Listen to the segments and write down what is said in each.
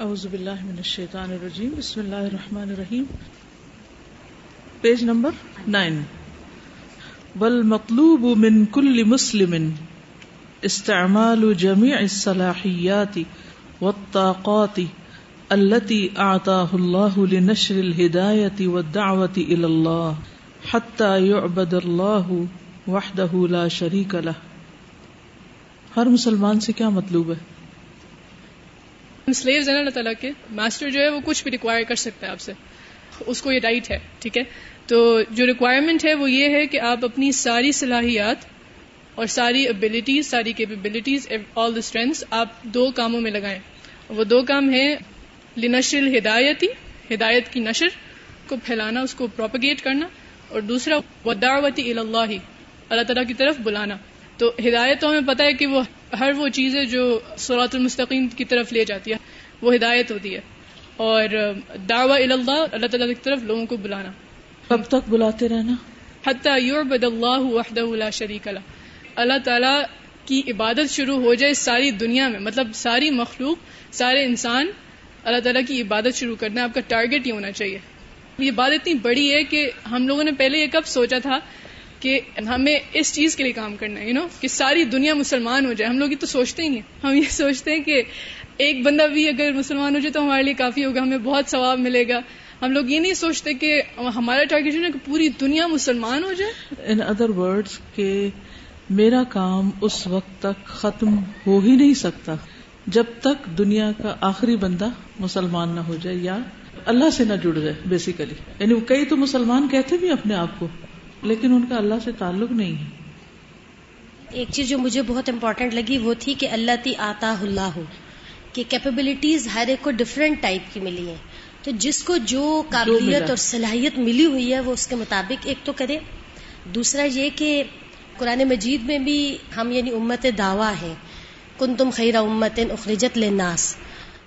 اعوذ باللہ من الشیطان الرجیم، بسم اللہ الرحمن الرحیم۔ Page number nine. والمطلوب من كل مسلم استعمال جميع الصلاحيات والطاقات التي اعطاه الله لنشر الهداية والدعوة الى الله حتى يعبد الله وحده لا شريك له۔ ہر مسلمان سے کیا مطلوب ہے؟ سلیوز ہیں اللہ تعالیٰ کے، ماسٹر جو ہے وہ کچھ بھی ریکوائر کر سکتا ہے آپ سے۔ اس کو یہ رائٹ ہے، ٹھیک ہے؟ تو جو ریکوائرمنٹ ہے وہ یہ ہے کہ آپ اپنی ساری صلاحیات اور ساری ابلیٹیز ساری کیپبلٹیز آل دا اسٹرینتھ آپ دو کاموں میں لگائیں۔ وہ دو کام ہیں، لنشر ہدایتی ہدایت کی نشر کو پھیلانا، اس کو پروپگیٹ کرنا، اور دوسرا وداوتی اللہ اللہ تعالیٰ کی طرف بلانا۔ تو ہدایت تو ہمیں پتہ ہے کہ وہ ہر وہ چیز ہے جو سورات المستقیم کی طرف لے جاتی ہے وہ ہدایت ہوتی ہے۔ اور دعوی اللہ اللہ تعالیٰ کی طرف لوگوں کو بلانا۔ کب تک بلاتے رہنا؟ حتیٰ اللہ وحدہ لا شریک اللہ اللہ تعالیٰ کی عبادت شروع ہو جائے ساری دنیا میں مطلب ساری مخلوق سارے انسان اللہ تعالیٰ کی عبادت شروع کرنا آپ کا ٹارگیٹ ہی ہونا چاہیے۔ یہ بات اتنی بڑی ہے کہ ہم لوگوں نے پہلے یہ کب سوچا تھا کہ ہمیں اس چیز کے لیے کام کرنا ہے یو نو کہ ساری دنیا مسلمان ہو جائے۔ ہم لوگ یہ تو سوچتے ہی نہیں ہم یہ سوچتے ہیں کہ ایک بندہ بھی اگر مسلمان ہو جائے تو ہمارے لیے کافی ہوگا، ہمیں بہت ثواب ملے گا۔ ہم لوگ یہ نہیں سوچتے کہ ہمارا ٹارگیٹ ہے کہ پوری دنیا مسلمان ہو جائے۔ ان ادر ورڈ کہ میرا کام اس وقت تک ختم ہو ہی نہیں سکتا۔ جب تک دنیا کا آخری بندہ مسلمان نہ ہو جائے یا اللہ سے نہ جڑ جائے بیسیکلی یعنی کئی تو مسلمان کہتے بھی اپنے آپ کو۔ لیکن ان کا اللہ سے تعلق نہیں ہے۔ ایک چیز جو مجھے بہت امپورٹنٹ لگی وہ تھی کہ اللہ تی آتا اللہ ہو کہ کیپبلٹیز ہر ایک کو ڈفرینٹ ٹائپ کی ملی ہیں۔ تو جس کو جو قابلیت اور صلاحیت ملی ہوئی ہے وہ اس کے مطابق ایک تو کرے۔ دوسرا یہ کہ قرآن مجید میں بھی ہم یعنی امت دعویٰ ہیں۔ کن تم خیر امت اخرجت لناس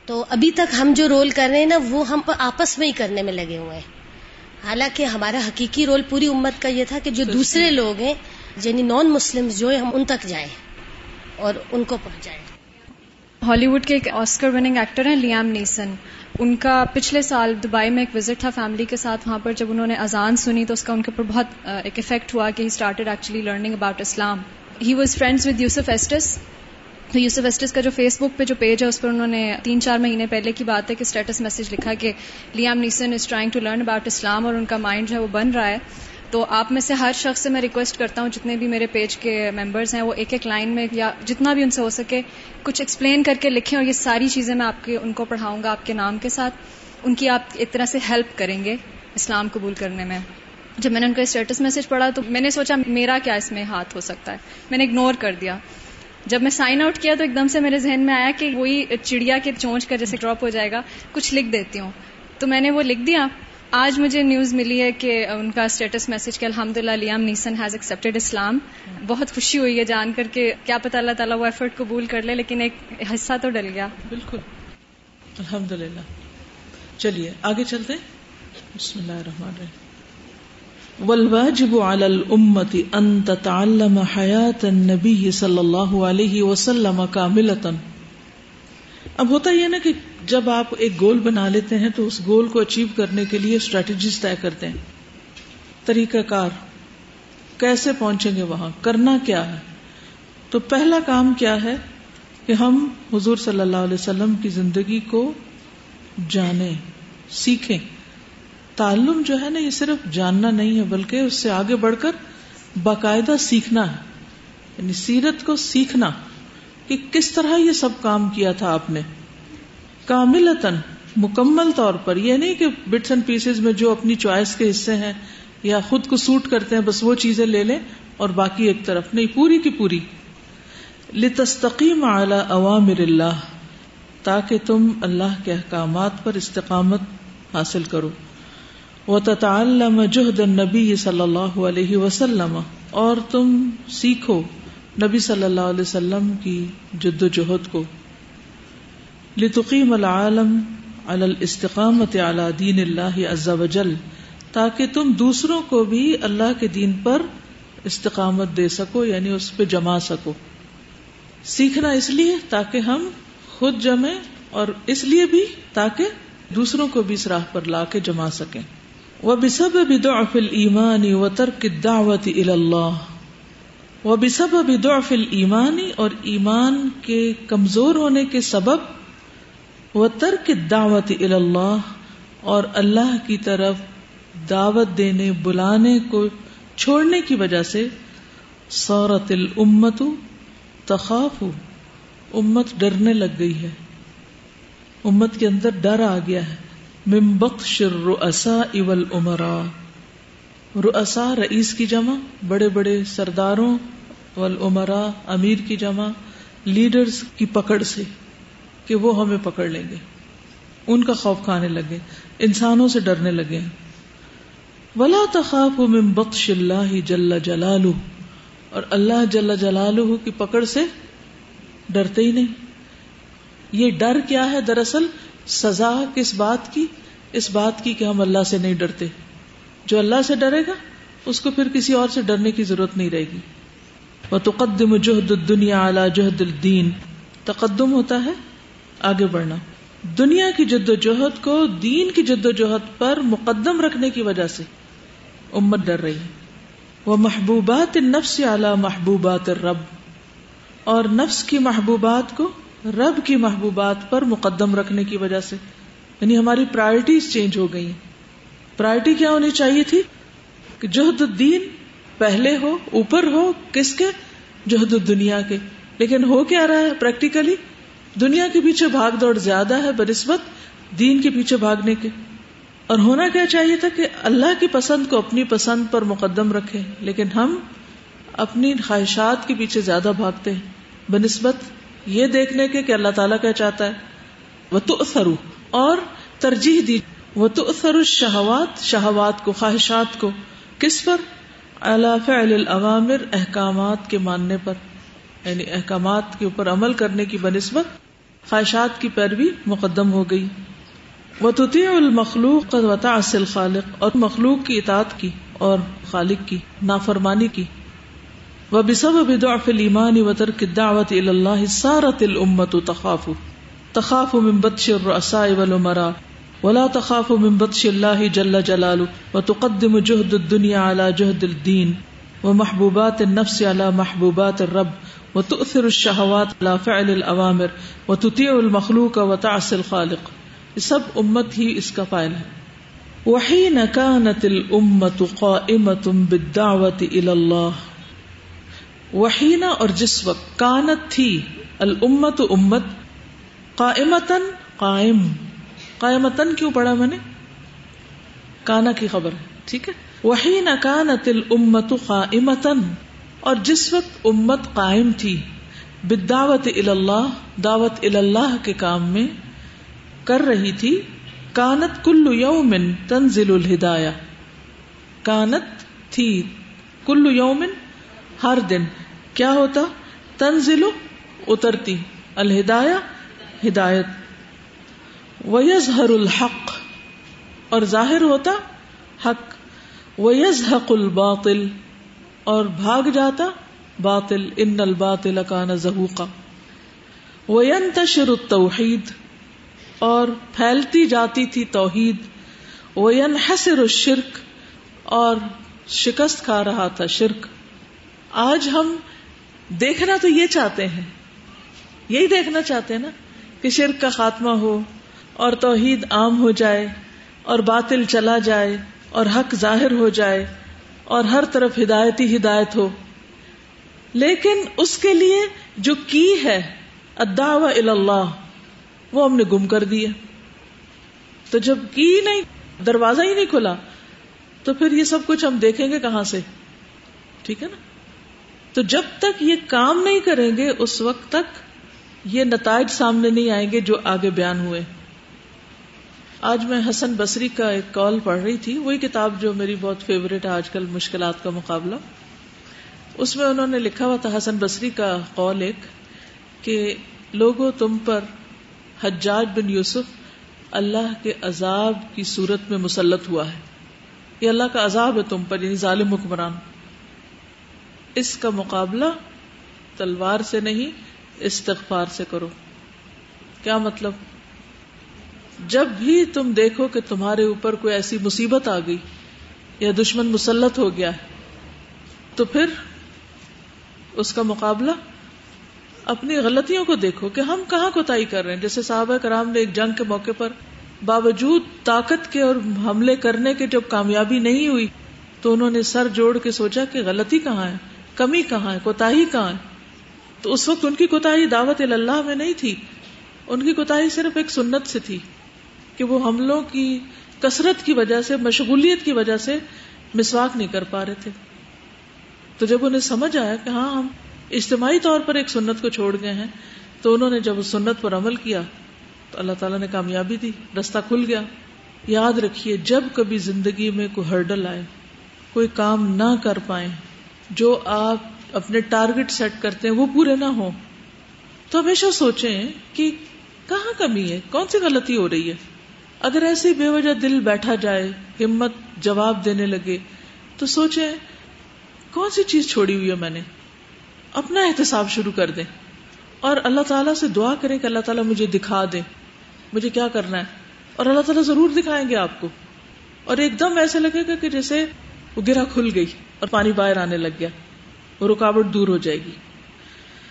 تو ابھی تک ہم جو رول کر رہے ہیں نا وہ ہم آپس میں ہی کرنے میں لگے ہوئے ہیں۔ حالانکہ ہمارا حقیقی رول پوری امت کا یہ تھا کہ جو دوسرے لوگ ہیں یعنی نان مسلم جو ہم ان تک جائیں اور ان کو پہنچائیں۔ ہالی ووڈ کے ایک آسکر وننگ ایکٹر ہیں، لیام نیسن۔ ان کا پچھلے سال دبئی میں ایک وزٹ تھا فیملی کے ساتھ وہاں پر۔ جب انہوں نے اذان سنی تو اس کا ان کے اوپر بہت ایک افیکٹ ہوا کہ he started actually learning about Islam he was friends with Yusuf Estes تو یوسف ایسٹس کا جو فیس بک پہ جو پیج ہے، اس پر انہوں نے تین چار مہینے پہلے کی بات ہے کہ اسٹیٹس میسج لکھا کہ Liam Neeson is trying to learn about Islam اور ان کا مائنڈ جو ہے وہ بن رہا ہے۔ تو آپ میں سے ہر شخص سے میں ریکویسٹ کرتا ہوں، جتنے بھی میرے پیج کے ممبرز ہیں، وہ ایک ایک لائن میں یا جتنا بھی ان سے ہو سکے کچھ ایکسپلین کر کے لکھیں اور یہ ساری چیزیں میں آپ کے، ان کو پڑھاؤں گا آپ کے نام کے ساتھ۔ ان کی آپ ایک طرح سے ہیلپ کریں گے اسلام قبول کرنے میں۔ جب میں نے ان کا اسٹیٹس میسج پڑھا تو میں نے سوچا میرا کیا اس میں ہاتھ ہو سکتا ہے؟ میں نے اگنور کر دیا۔ جب میں سائن آؤٹ کیا تو ایک دم سے میرے ذہن میں آیا کہ وہی چڑیا کے چونچ کر جیسے ڈراپ ہو جائے گا، کچھ لکھ دیتی ہوں۔ تو میں نے وہ لکھ دیا۔ آج مجھے نیوز ملی ہے کہ ان کا اسٹیٹس میسج کہ الحمد للہ لیام نیسن ہیز ایکسپٹیڈ اسلام بہت خوشی ہوئی ہے جان کر کے کیا پتہ اللہ تعالیٰ وہ ایفرٹ قبول کر لے، لیکن ایک حصہ تو ڈل گیا۔ بالکل۔ الحمد للہ چلیے، آگے چلتے بسم اللہ الرحمن الرحیم۔ والواجب على الأمة أن تتعلم حياة النبي صلی اللہ علیہ وسلم كاملة. اب ہوتا یہ نا کہ جب آپ ایک گول بنا لیتے ہیں تو اس گول کو اچیو کرنے کے لیے اسٹریٹجیز طے کرتے ہیں. طریقہ کار. کیسے پہنچیں گے وہاں؟ کرنا کیا ہے؟ تو پہلا کام کیا ہے کہ ہم حضور صلی اللہ علیہ وسلم کی زندگی کو جانیں، سیکھیں۔ تعلم جو ہے نا، یہ صرف جاننا نہیں ہے، بلکہ اس سے آگے بڑھ کر باقاعدہ سیکھنا ہے۔ یعنی سیرت کو سیکھنا کہ کس طرح یہ سب کام کیا تھا آپ نے۔ کاملتن مکمل طور پر، یہ نہیں کہ بٹس اینڈ پیسز میں جو اپنی چوائس کے حصے ہیں یا خود کو سوٹ کرتے ہیں، بس وہ چیزیں لے لیں اور باقی ایک طرف۔ نہیں، پوری کی پوری۔ لتستقیم اعلی عوامر اللہ تاکہ تم اللہ کے احکامات پر استقامت حاصل کرو۔ وتتعلم جهد النبي صلی اللہ علیہ وسلم اور تم سیکھو نبی صلی اللہ علیہ وسلم کی جد و جہد کو۔ لتقیم العالم على الاستقامت على دین اللہ عز وجل تاکہ تم دوسروں کو بھی اللہ کے دین پر استقامت دے سکو یعنی اس پہ جما سکو۔ سیکھنا اس لیے تاکہ ہم خود جمیں اور اس لیے بھی تاکہ دوسروں کو بھی اس راہ پر لا کے جما سکیں۔ وہ بسب ضعف الایمان و ترک الدعوت الى اللہ وہ بسب ضعف الایمانی اور ایمان کے کمزور ہونے کے سبب وہ ترک الدعوت الى اللہ اور اللہ کی طرف دعوت دینے، بلانے کو چھوڑنے کی وجہ سے سورت الامت تخاف، امت ڈرنے لگ گئی ہے۔ امت کے اندر ڈر آ گیا ہے۔ ممبخش رؤسا اول عمرا رئیس کی جمع، بڑے بڑے سرداروں والعمرا امیر کی جمع، لیڈرز کی پکڑ سے کہ وہ ہمیں پکڑ لیں گے۔ ان کا خوف کھانے لگے، انسانوں سے ڈرنے لگے۔ ولا تخاف من بخش اللہ جل جلال اور اللہ جل جلال کی پکڑ سے ڈرتے ہی نہیں۔ یہ ڈر کیا ہے دراصل؟ سزا کس بات کی؟ اس بات کی کہ ہم اللہ سے نہیں ڈرتے۔ جو اللہ سے ڈرے گا، اس کو پھر کسی اور سے ڈرنے کی ضرورت نہیں رہے گی۔ وہ تقدم جہد دنیا اعلی جہد الدین تقدم ہوتا ہے، آگے بڑھنا۔ دنیا کی جد و جہد کو دین کی جد و جہد پر مقدم رکھنے کی وجہ سے امت ڈر رہی ہے۔ وہ محبوبات نفس اعلی محبوبات رب اور نفس کی محبوبات کو رب کی محبوبات پر مقدم رکھنے کی وجہ سے یعنی ہماری پرائرٹیز چینج ہو گئی۔ پرائرٹی کیا ہونی چاہیے تھی؟ کہ جہد الدین پہلے ہو، اوپر ہو، کس کے؟ جہد الدنیا کے۔ لیکن ہو کیا رہا ہے پریکٹیکلی دنیا کے پیچھے بھاگ دوڑ زیادہ ہے بنسبت دین کے پیچھے بھاگنے کے۔ اور ہونا کیا چاہیے تھا کہ اللہ کی پسند کو اپنی پسند پر مقدم رکھے لیکن ہم اپنی خواہشات کے پیچھے زیادہ بھاگتے ہیں۔ بنسبت یہ دیکھنے کے کہ اللہ تعالیٰ کیا چاہتا ہے؟ وہ تو اثرو اور ترجیح دی۔ وہ تو اثر شہوات شہوات کو، خواہشات کو۔ کس پر؟ اللہ فعل العوامر احکامات کے ماننے پر۔ یعنی احکامات کے اوپر عمل کرنے کی بنسبت خواہشات کی پیروی مقدم ہو گئی۔ وہ تطیع المخلوق وطا اصل خالق اور مخلوق کی اطاعت کی اور خالق کی، نافرمانی کی۔ وہ بسب ضعف الایمان وترک الدعوت الى الله صارت الامه تخاف. تخاف من بطش الرؤساء والامراء. ولا تخاف من بطش الله جل جلاله وتقدم جهد الدنيا على جهد الدين ومحبوبات النفس على محبوبات الرب. وتؤثر الشهوات على فعل الاوامر وتطيع المخلوق وتعصي الخالق. سب امت ہی اس کا فائل ہے. وہی نکانت الامت قائمت بالدعوت الى اللہ. وحین اور جس وقت کانت تھی، الامت امت قائمتن قائم۔ قائمتن کیوں پڑھا میں نے؟ کانا کی خبر ہے، ٹھیک ہے؟ وہی نکانت الامت قائمتن اور جس وقت امت قائم تھی بدعوت اللہ دعوت اللہ کے کام میں کر رہی تھی، کانت کلو یومن تنزل الہدایا کانت تھی کلو یومن ہر دن کیا ہوتا؟ تنزل اترتی الہدایا ہدایت۔ ویزہر الحق، اور ظاہر ہوتا حق۔ ویزحق الباطل، اور بھاگ جاتا باطل۔ ان الباطل کان زہوقا وینتشر التوحید اور پھیلتی جاتی تھی توحید۔ وینحسر الشرک اور شکست کھا رہا تھا شرک۔ آج ہم دیکھنا تو یہ چاہتے ہیں، یہی دیکھنا چاہتے ہیں نا کہ شرک کا خاتمہ ہو اور توحید عام ہو جائے اور باطل چلا جائے اور حق ظاہر ہو جائے اور ہر طرف ہدایتی ہدایت ہو۔ لیکن اس کے لیے جو کی ہے ادعو اللہ، وہ ہم نے گم کر دیا۔ تو جب کی نہیں، دروازہ ہی نہیں کھلا، تو پھر یہ سب کچھ ہم دیکھیں گے کہاں سے؟ ٹھیک ہے نا؟ تو جب تک یہ کام نہیں کریں گے، اس وقت تک یہ نتائج سامنے نہیں آئیں گے جو آگے بیان ہوئے۔ آج میں حسن بصری کا ایک کال پڑھ رہی تھی، وہی کتاب جو میری بہت فیوریٹ ہے آج کل مشکلات کا مقابلہ۔ اس میں انہوں نے لکھا ہوا تھا، حسن بصری کا قول ایک کہ لوگوں تم پر حجاج بن یوسف اللہ کے عذاب کی صورت میں مسلط ہوا ہے۔ یہ اللہ کا عذاب ہے تم پر یعنی ظالم حکمران۔ اس کا مقابلہ تلوار سے نہیں، استغفار سے کرو۔ کیا مطلب؟ جب بھی تم دیکھو کہ تمہارے اوپر کوئی ایسی مصیبت آ گئی یا دشمن مسلط ہو گیا ہے، تو پھر اس کا مقابلہ اپنی غلطیوں کو دیکھو کہ ہم کہاں کوتا کر رہے ہیں۔ جیسے صحابہ کرام نے ایک جنگ کے موقع پر باوجود طاقت کے اور حملے کرنے کے جب کامیابی نہیں ہوئی، تو انہوں نے سر جوڑ کے سوچا کہ غلطی کہاں ہے۔ کمی کہاں ہے؟ کوتا کہاں ہے؟ تو اس وقت ان کی کوتا دعوت اللہ میں نہیں تھی۔ ان کی کوتا صرف ایک سنت سے تھی کہ وہ حملوں کی کثرت کی وجہ سے، مشغولیت کی وجہ سے مسواک نہیں کر پا رہے تھے۔ تو جب انہیں سمجھ آیا کہ ہاں ہم اجتماعی طور پر ایک سنت کو چھوڑ گئے ہیں، تو انہوں نے جب اس سنت پر عمل کیا، تو اللہ تعالیٰ نے کامیابی دی، رستہ کھل گیا۔ یاد رکھیے، جب کبھی زندگی میں کوئی ہرڈل آئے، کوئی کام نہ کر پائے جو آپ اپنے ٹارگٹ سیٹ کرتے ہیں وہ پورے نہ ہوں۔ تو ہمیشہ سوچیں کہ کہاں کمی ہے؟ کون سی غلطی ہو رہی ہے؟ اگر ایسی بے وجہ دل بیٹھا جائے، ہمت جواب دینے لگے، تو سوچیں کون سی چیز چھوڑی ہوئی ہے میں نے؟ اپنا احتساب شروع کر دیں۔ اور اللہ تعالیٰ سے دعا کریں کہ اللہ تعالیٰ مجھے دکھا دے۔ مجھے کیا کرنا ہے؟ اور اللہ تعالیٰ ضرور دکھائیں گے آپ کو۔ اور ایک دم ایسے لگے گا کہ جیسے وہ گرا کھل گئی اور پانی باہر آنے لگ گیا۔ وہ رکاوٹ دور ہو جائے گی۔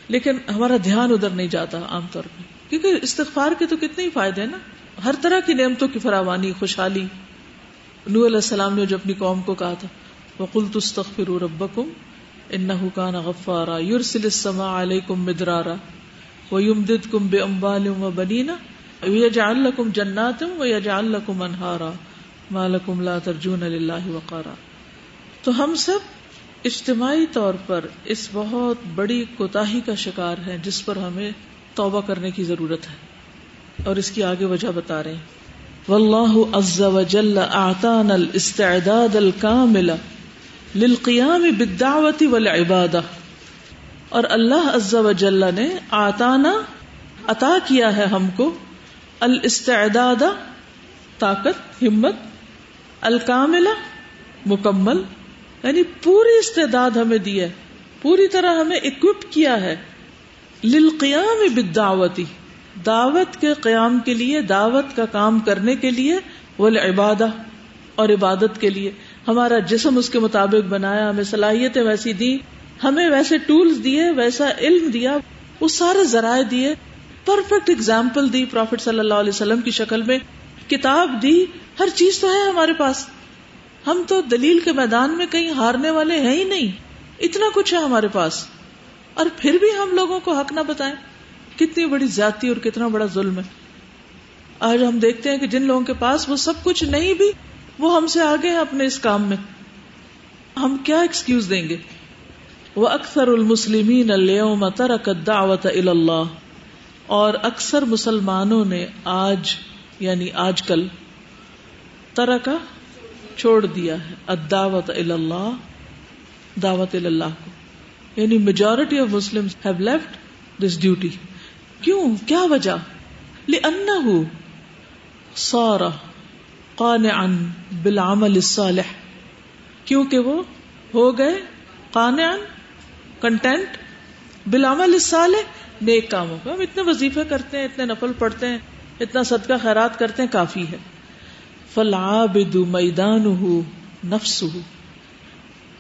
لیکن ہمارا دھیان ادھر نہیں جاتا عام طور پہ کیونکہ استغفار کے تو کتنے ہی فائدے ہیں نا۔ ہر طرح کی نعمتوں کی فراوانی، خوشحالی۔ نو علیہ السلام نے جو اپنی قوم کو کہا تھا وہ کل ربکم ان کان غفارا۔ یورسل السماء علیکم مدرارا ويمددكم باموال وبنين ويجعل لكم جنات ويجعل لكم انهارا ما لكم لا ترجون لله وقارا۔ تو ہم سب اجتماعی طور پر اس بہت بڑی کوتاہی کا شکار ہیں جس پر ہمیں توبہ کرنے کی ضرورت ہے اور اس کی آگے وجہ بتا رہے ہیں۔ واللہ عز وجل اعطانا الاستعداد الكامل للقیام بالدعوت والعبادہ اور اللہ عز و جل نے آتانا عطا کیا ہے ہم کو الاستعداد طاقت، ہمت، الکاملہ، مکمل یعنی پوری استعداد ہمیں دی ہے، پوری طرح ہمیں اکوپ کیا ہے۔ للقیام بالدعوتی، دعوت کے قیام کے لیے، دعوت کا کام کرنے کے لیے، والعبادہ اور عبادت کے لیے۔ ہمارا جسم اس کے مطابق بنایا، ہمیں صلاحیتیں ویسی دی ہمیں ویسے ٹولز دیے، ویسا علم دیا، وہ سارے ذرائع دیے۔ پرفیکٹ اگزامپل دی پروفیٹ صلی اللہ علیہ وسلم کی شکل میں۔ کتاب دی، ہر چیز تو ہے ہمارے پاس۔ ہم تو دلیل کے میدان میں کہیں ہارنے والے ہیں ہی نہیں۔ اتنا کچھ ہے ہمارے پاس۔ اور پھر بھی ہم لوگوں کو حق نہ بتائیں۔ کتنی بڑی زیادتی اور کتنا بڑا ظلم ہے۔ آج ہم دیکھتے ہیں کہ جن لوگوں کے پاس وہ سب کچھ نہیں بھی، وہ ہم سے آگے ہیں اپنے اس کام میں۔ ہم کیا ایکسکیوز دیں گے؟ وہ اکثر المسلمین ترک الدعوت اللہ اور اکثر مسلمانوں نے آج یعنی آج کل طرح کا چھوڑ دیا ہے، الدعوت اللہ، دعوت اللہ کو۔ یعنی majority of Muslim have left this duty کیوں؟ کیا وجہ؟ لأنه صار قانعا بالعمل الصالح۔ کیونکہ وہ ہو گئے قانعا کنٹینٹ بالعمل الصالح، نیک کاموں کا۔ ہم اتنے وظیفے کرتے ہیں، اتنے نفل پڑھتے ہیں، اتنا صدقہ خیرات کرتے ہیں، کافی ہے۔ فالعابد میدانه نفسه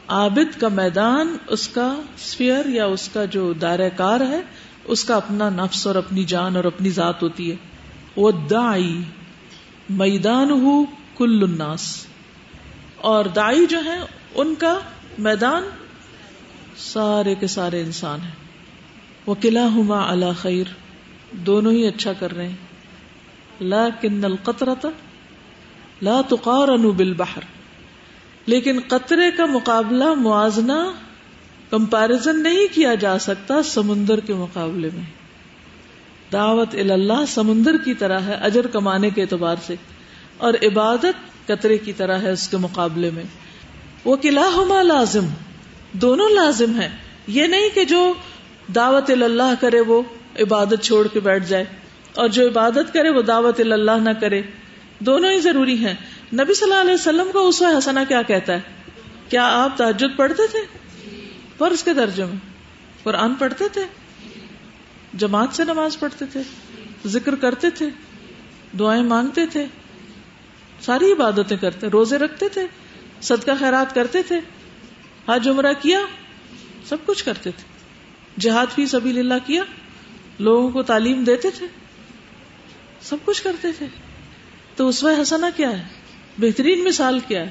عابد کا میدان اس کا سفیر یا اس کا جو دائرہ کار ہے، اس کا اپنا نفس اور اپنی جان اور اپنی ذات ہوتی ہے۔ وہ دائی میدان ہو کل الناس۔ اور دائی جو ہے ان کا میدان سارے کے سارے انسان ہیں۔ وہ قلعہ ہما اللہ خیر، دونوں ہی اچھا کر رہے ہیں۔ لا کن القطرت لا تقار بالبحر۔ لیکن قطرے کا مقابلہ موازنہ کمپیرزن نہیں کیا جا سکتا سمندر کے مقابلے میں۔ دعوت اللہ سمندر کی طرح ہے اجر کمانے کے اعتبار سے، اور عبادت قطرے کی طرح ہے اس کے مقابلے میں۔ وہ قلعہ لازم، دونوں لازم ہیں۔ یہ نہیں کہ جو دعوت اللہ کرے وہ عبادت چھوڑ کے بیٹھ جائے، اور جو عبادت کرے وہ دعوت اللہ نہ کرے۔ دونوں ہی ضروری ہیں۔ نبی صلی اللہ علیہ وسلم کو اس حسنا کیا کہتا ہے؟ کیا آپ تحجد پڑھتے تھے؟ فرض کے درجے میں۔ قرآن پڑھتے تھے؟ جماعت سے نماز پڑھتے تھے؟ ذکر کرتے تھے؟ دعائیں مانگتے تھے؟ ساری عبادتیں کرتے، روزے رکھتے تھے؟ صدقہ خیرات کرتے تھے؟ حج عمرہ کیا؟ سب کچھ کرتے تھے۔ جہاد فی سبھی اللہ کیا؟ لوگوں کو تعلیم دیتے تھے؟ سب کچھ کرتے تھے۔ تو اس حسنا کیا ہے؟ بہترین مثال کیا ہے؟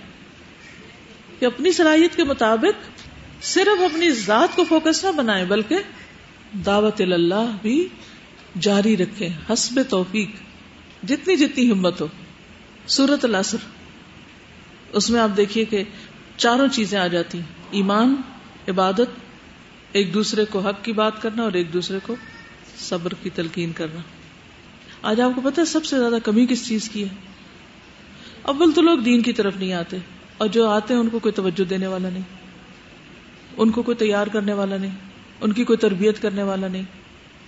کہ اپنی صلاحیت کے مطابق صرف اپنی ذات کو فوکس نہ بنائے بلکہ دعوت اللہ بھی جاری رکھے حسب توفیق، جتنی جتنی ہمت ہو۔ سورت الاسر اس میں آپ دیکھیے کہ چاروں چیزیں آ جاتی ہیں۔ ایمان، عبادت، ایک دوسرے کو حق کی بات کرنا اور ایک دوسرے کو صبر کی تلقین کرنا۔ آج آپ کو پتا سب سے زیادہ کمی کس چیز کی ہے؟ اول تو لوگ دین کی طرف نہیں آتے، اور جو آتے ہیں ان کو کوئی توجہ دینے والا نہیں، ان کو کوئی تیار کرنے والا نہیں، ان کی کوئی تربیت کرنے والا نہیں۔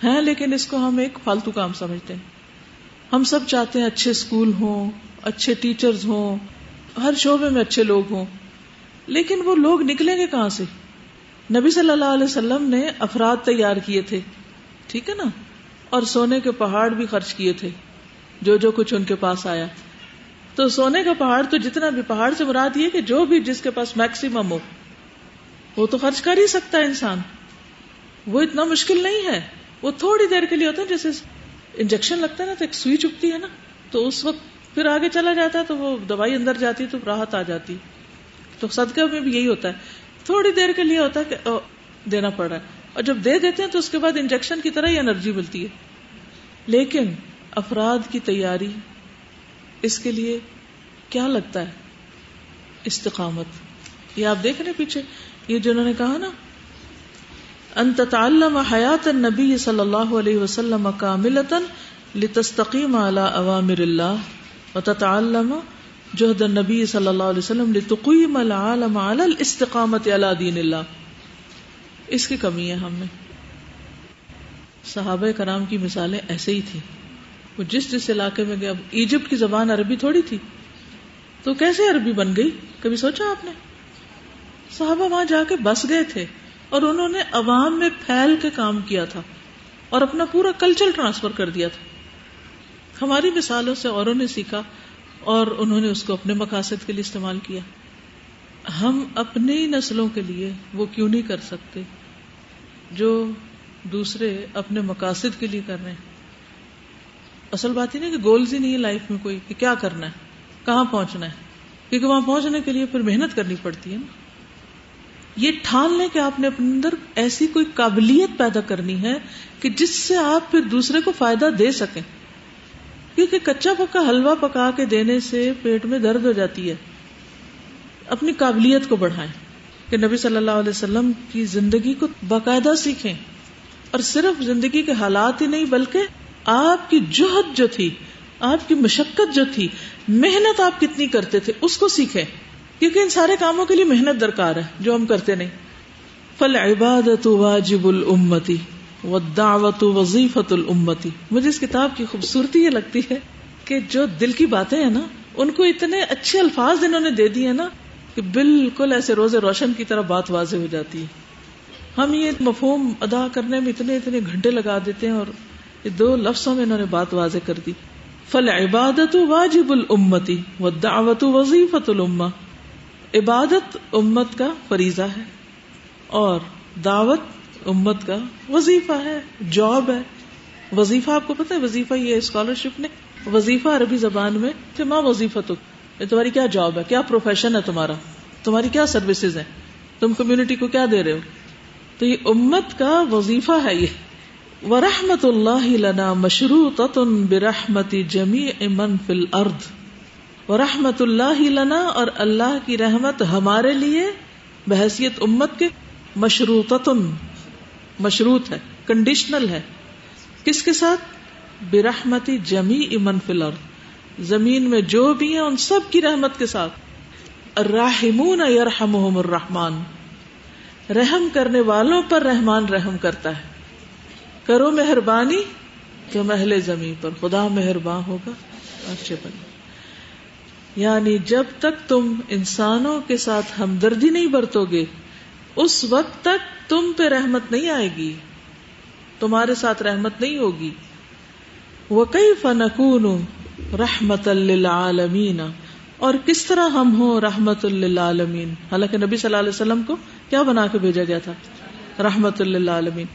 ہے لیکن اس کو ہم ایک فالتو کام سمجھتے ہیں۔ ہم سب چاہتے ہیں اچھے اسکول ہوں، اچھے ٹیچرز ہوں، ہر شعبے میں اچھے لوگ ہوں۔ لیکن وہ لوگ نکلیں گے کہاں سے؟ نبی صلی اللہ علیہ وسلم نے افراد تیار کیے تھے، ٹھیک ہے نا؟ اور سونے کے پہاڑ بھی خرچ کیے تھے، جو جو کچھ ان کے پاس آیا۔ تو سونے کا پہاڑ تو جتنا بھی پہاڑ سے مراد یہ کہ جو بھی جس کے پاس میکسیمم ہو، وہ تو خرچ کر ہی سکتا ہے انسان۔ وہ اتنا مشکل نہیں ہے، وہ تھوڑی دیر کے لیے ہوتا ہے، جیسے انجیکشن لگتا ہے نا، تو ایک سوئی چپتی ہے نا۔ تو اس وقت پھر آگے چلا جاتا ہے، تو وہ دوائی اندر جاتی، تو راحت آ جاتی۔ تو صدقہ میں بھی یہی ہوتا ہے۔ تھوڑی دیر کے لیے ہوتا ہے کہ دینا پڑ رہا ہے۔ اور جب دے دیتے ہیں تو اس کے بعد انجیکشن کی طرح ہی انرجی ملتی ہے۔ لیکن افراد کی تیاری اس کے لیے کیا لگتا ہے؟ استقامت۔ یہ آپ دیکھ رہے پیچھے۔ یہ جنہوں نے کہا نا انت تعلم حیات النبی صلی اللہ علیہ وسلم کاملتا لتستقیم على اوامر اللہ وتتعلم جہد النبی صلی اللہ علیہ وسلم لتقیم العالم على الاستقامت على دین اللہ۔ اس کی کمی ہے ہم میں۔ صحابہ کرام کی مثالیں ایسے ہی تھی وہ جس جس علاقے میں گیا ایجپٹ کی زبان عربی تھوڑی تھی۔ تو کیسے عربی بن گئی؟ کبھی سوچا آپ نے؟ صحابہ وہاں جا کے بس گئے تھے اور انہوں نے عوام میں پھیل کے کام کیا تھا اور اپنا پورا کلچر ٹرانسفر کر دیا تھا۔ ہماری مثالوں سے اوروں نے سیکھا اور انہوں نے اس کو اپنے مقاصد کے لیے استعمال کیا۔ ہم اپنی نسلوں کے لیے وہ کیوں نہیں کر سکتے؟ جو دوسرے اپنے مقاصد کے لیے کر رہے ہیں۔ اصل بات ہی نہیں کہ گولز ہی نہیں ہے لائف میں کوئی کہ کیا کرنا ہے، کہاں پہنچنا ہے۔ کیونکہ وہاں پہنچنے کے لیے پھر محنت کرنی پڑتی ہے نا۔ یہ ٹھان لیں کہ آپ نے اپنے اندر ایسی کوئی قابلیت پیدا کرنی ہے کہ جس سے آپ پھر دوسرے کو فائدہ دے سکیں۔ کیونکہ کچا پکا حلوہ پکا کے دینے سے پیٹ میں درد ہو جاتی ہے۔ اپنی قابلیت کو بڑھائیں۔ کہ نبی صلی اللہ علیہ وسلم کی زندگی کو باقاعدہ سیکھیں اور صرف زندگی کے حالات ہی نہیں بلکہ آپ کی جوہد جو تھی، آپ کی مشقت جو تھی، محنت آپ کتنی کرتے تھے، اس کو سیکھیں۔ کیونکہ ان سارے کاموں کے لیے محنت درکار ہے، جو ہم کرتے نہیں۔ فل عبادت واجب الامتی و دعوت وظیفت الامتی مجھے اس کتاب کی خوبصورتی یہ لگتی ہے کہ جو دل کی باتیں ہیں نا، ان کو اتنے اچھے الفاظ انہوں نے دے دیے نا کہ بالکل ایسے روزے روشن کی طرح بات واضح ہو جاتی ہے۔ ہم یہ مفہوم ادا کرنے میں اتنے اتنے گھنٹے لگا دیتے ہیں اور یہ دو لفظوں میں انہوں نے بات واضح کر دی۔ فل عبادت واجب الامتی و دعوت وظیفت الما عبادت امت کا فریضہ ہے اور دعوت امت کا وظیفہ ہے جاب ہے۔ وظیفہ آپ کو پتا ہے، وظیفہ یہ اسکالرشپ نے وظیفہ عربی زبان میں کہ ماں وظیفہ تو تمہاری کیا جاب ہے؟ کیا پروفیشن ہے تمہارا؟ تمہاری کیا سروسز ہیں؟ تم کمیونٹی کو کیا دے رہے ہو؟ تو یہ امت کا وظیفہ ہے یہ۔ ورحمت اللہ لنا مشروط برحمتی جمی امن فل ارد و رحمت اللہ لنا اور اللہ کی رحمت ہمارے لیے بحثیت امت کے مشروط مشروط ہے کنڈیشنل ہے۔ کس کے ساتھ؟ برحمتی جمی امن فل ارد زمین میں جو بھی ہیں، ان سب کی رحمت کے ساتھ۔ الراحمون یرحمہم الرحمن۔ رحم کرنے والوں پر رحمان رحم کرتا ہے۔ کرو مہربانی تو محل زمین پر۔ خدا مہربان ہوگا۔ اچھے بنے۔ یعنی جب تک تم انسانوں کے ساتھ ہمدردی نہیں برتو گے اس وقت تک تم پہ رحمت نہیں آئے گی۔ تمہارے ساتھ رحمت نہیں ہوگی۔ وہ کئی فنکون رحمت للعالمین۔ اور کس طرح ہم ہوں رحمت للعالمین؟ حالانکہ نبی صلی اللہ علیہ وسلم کو کیا بنا کے بھیجا گیا تھا؟ رحمت للعالمین۔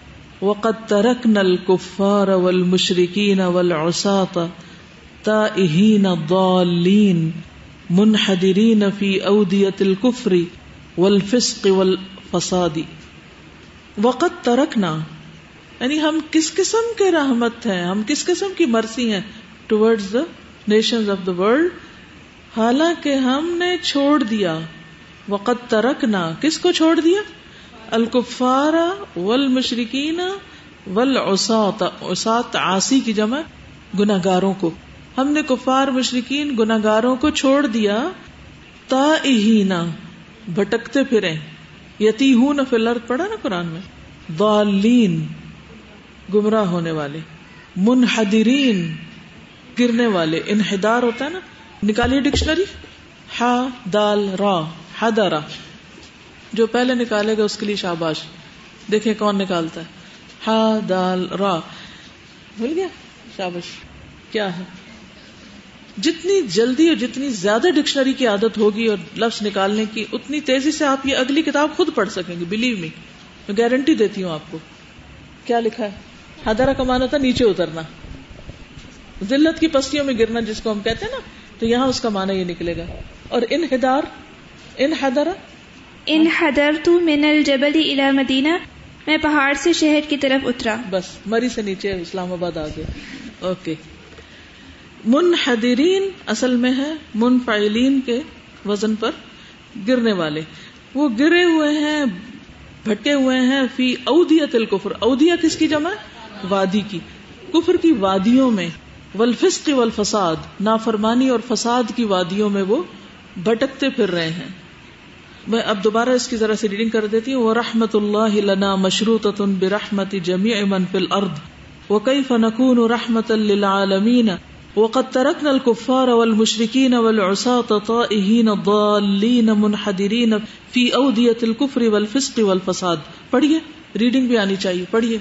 وقد ترکنا الكفار والمشرکین والعصاة تائہین ضالین منحدرین فی اودیت الكفر والفسق والفساد۔ وقت ترکنا یعنی ہم کس قسم کے رحمت ہیں؟ ہم کس قسم کی مرسی ہیں؟ Towards the nation of the world حالانکہ ہم نے چھوڑ دیا. وقت ترکنا. کس کو چھوڑ دیا؟ الکفارا ول مشرقین ول اوسات آسی کی جمع گناگاروں کو. ہم نے کفار مشرقین گناگاروں کو چھوڑ دیا. تا بھٹکتے پھرے یتی ہوں نہ فلر پڑا نا قرآن میں. والین گمراہ ہونے والے. منحدرین. گرنے والے، انحدار ہوتا ہے نا، نکالیے ڈکشنری۔ ہا، دال، را ہدارا جو پہلے نکالے گا، اس کے لیے شاباش۔ دیکھیں کون نکالتا ہے۔ ہا، دال، را۔ بھول گیا؟ شاباش، کیا ہے؟ جتنی جلدی اور جتنی زیادہ ڈکشنری کی عادت ہوگی اور لفظ نکالنے کی، اتنی تیزی سے آپ یہ اگلی کتاب خود پڑھ سکیں گے بلیو می میں گارنٹی دیتی ہوں آپ کو۔ کیا لکھا ہے؟ ہدارا کا مانا تھا نیچے اترنا۔ ذلت کی پستیوں میں گرنا جس کو ہم کہتے ہیں نا تو یہاں اس کا مانا یہ نکلے گا۔ اور ان ہدار ان حدرا ان حدر تو من الجبل الى مدینہ میں پہاڑ سے شہر کی طرف اترا۔ بس مری سے نیچے اسلام آباد آ گیا اوکے۔ منحدرین اصل میں ہے منفعلین کے وزن پر گرنے والے۔ وہ گرے ہوئے ہیں بھٹکے ہوئے ہیں فی اودیت الکفر۔ اودیا کس کی جمع وادی کی۔ کفر کی وادیوں میں۔ والفسق والفساد، نافرمانی اور فساد کی وادیوں میں وہ بھٹکتے پھر رہے ہیں۔ میں اب دوبارہ اس کی ذرا سے ریڈنگ کر دیتی ہوں۔ وہ رحمت اللہ لنا مشروط برحمت جمی من فل ارد وہ کئی فنکون رحمت للعالمین وقد تركنا الكفار والمشركين والعصاة طائهين ضالين منحدرين في أودية الكفر والفسق والفساد۔ پڑھیے، ریڈنگ بھی آنی چاہیے، پڑھیے۔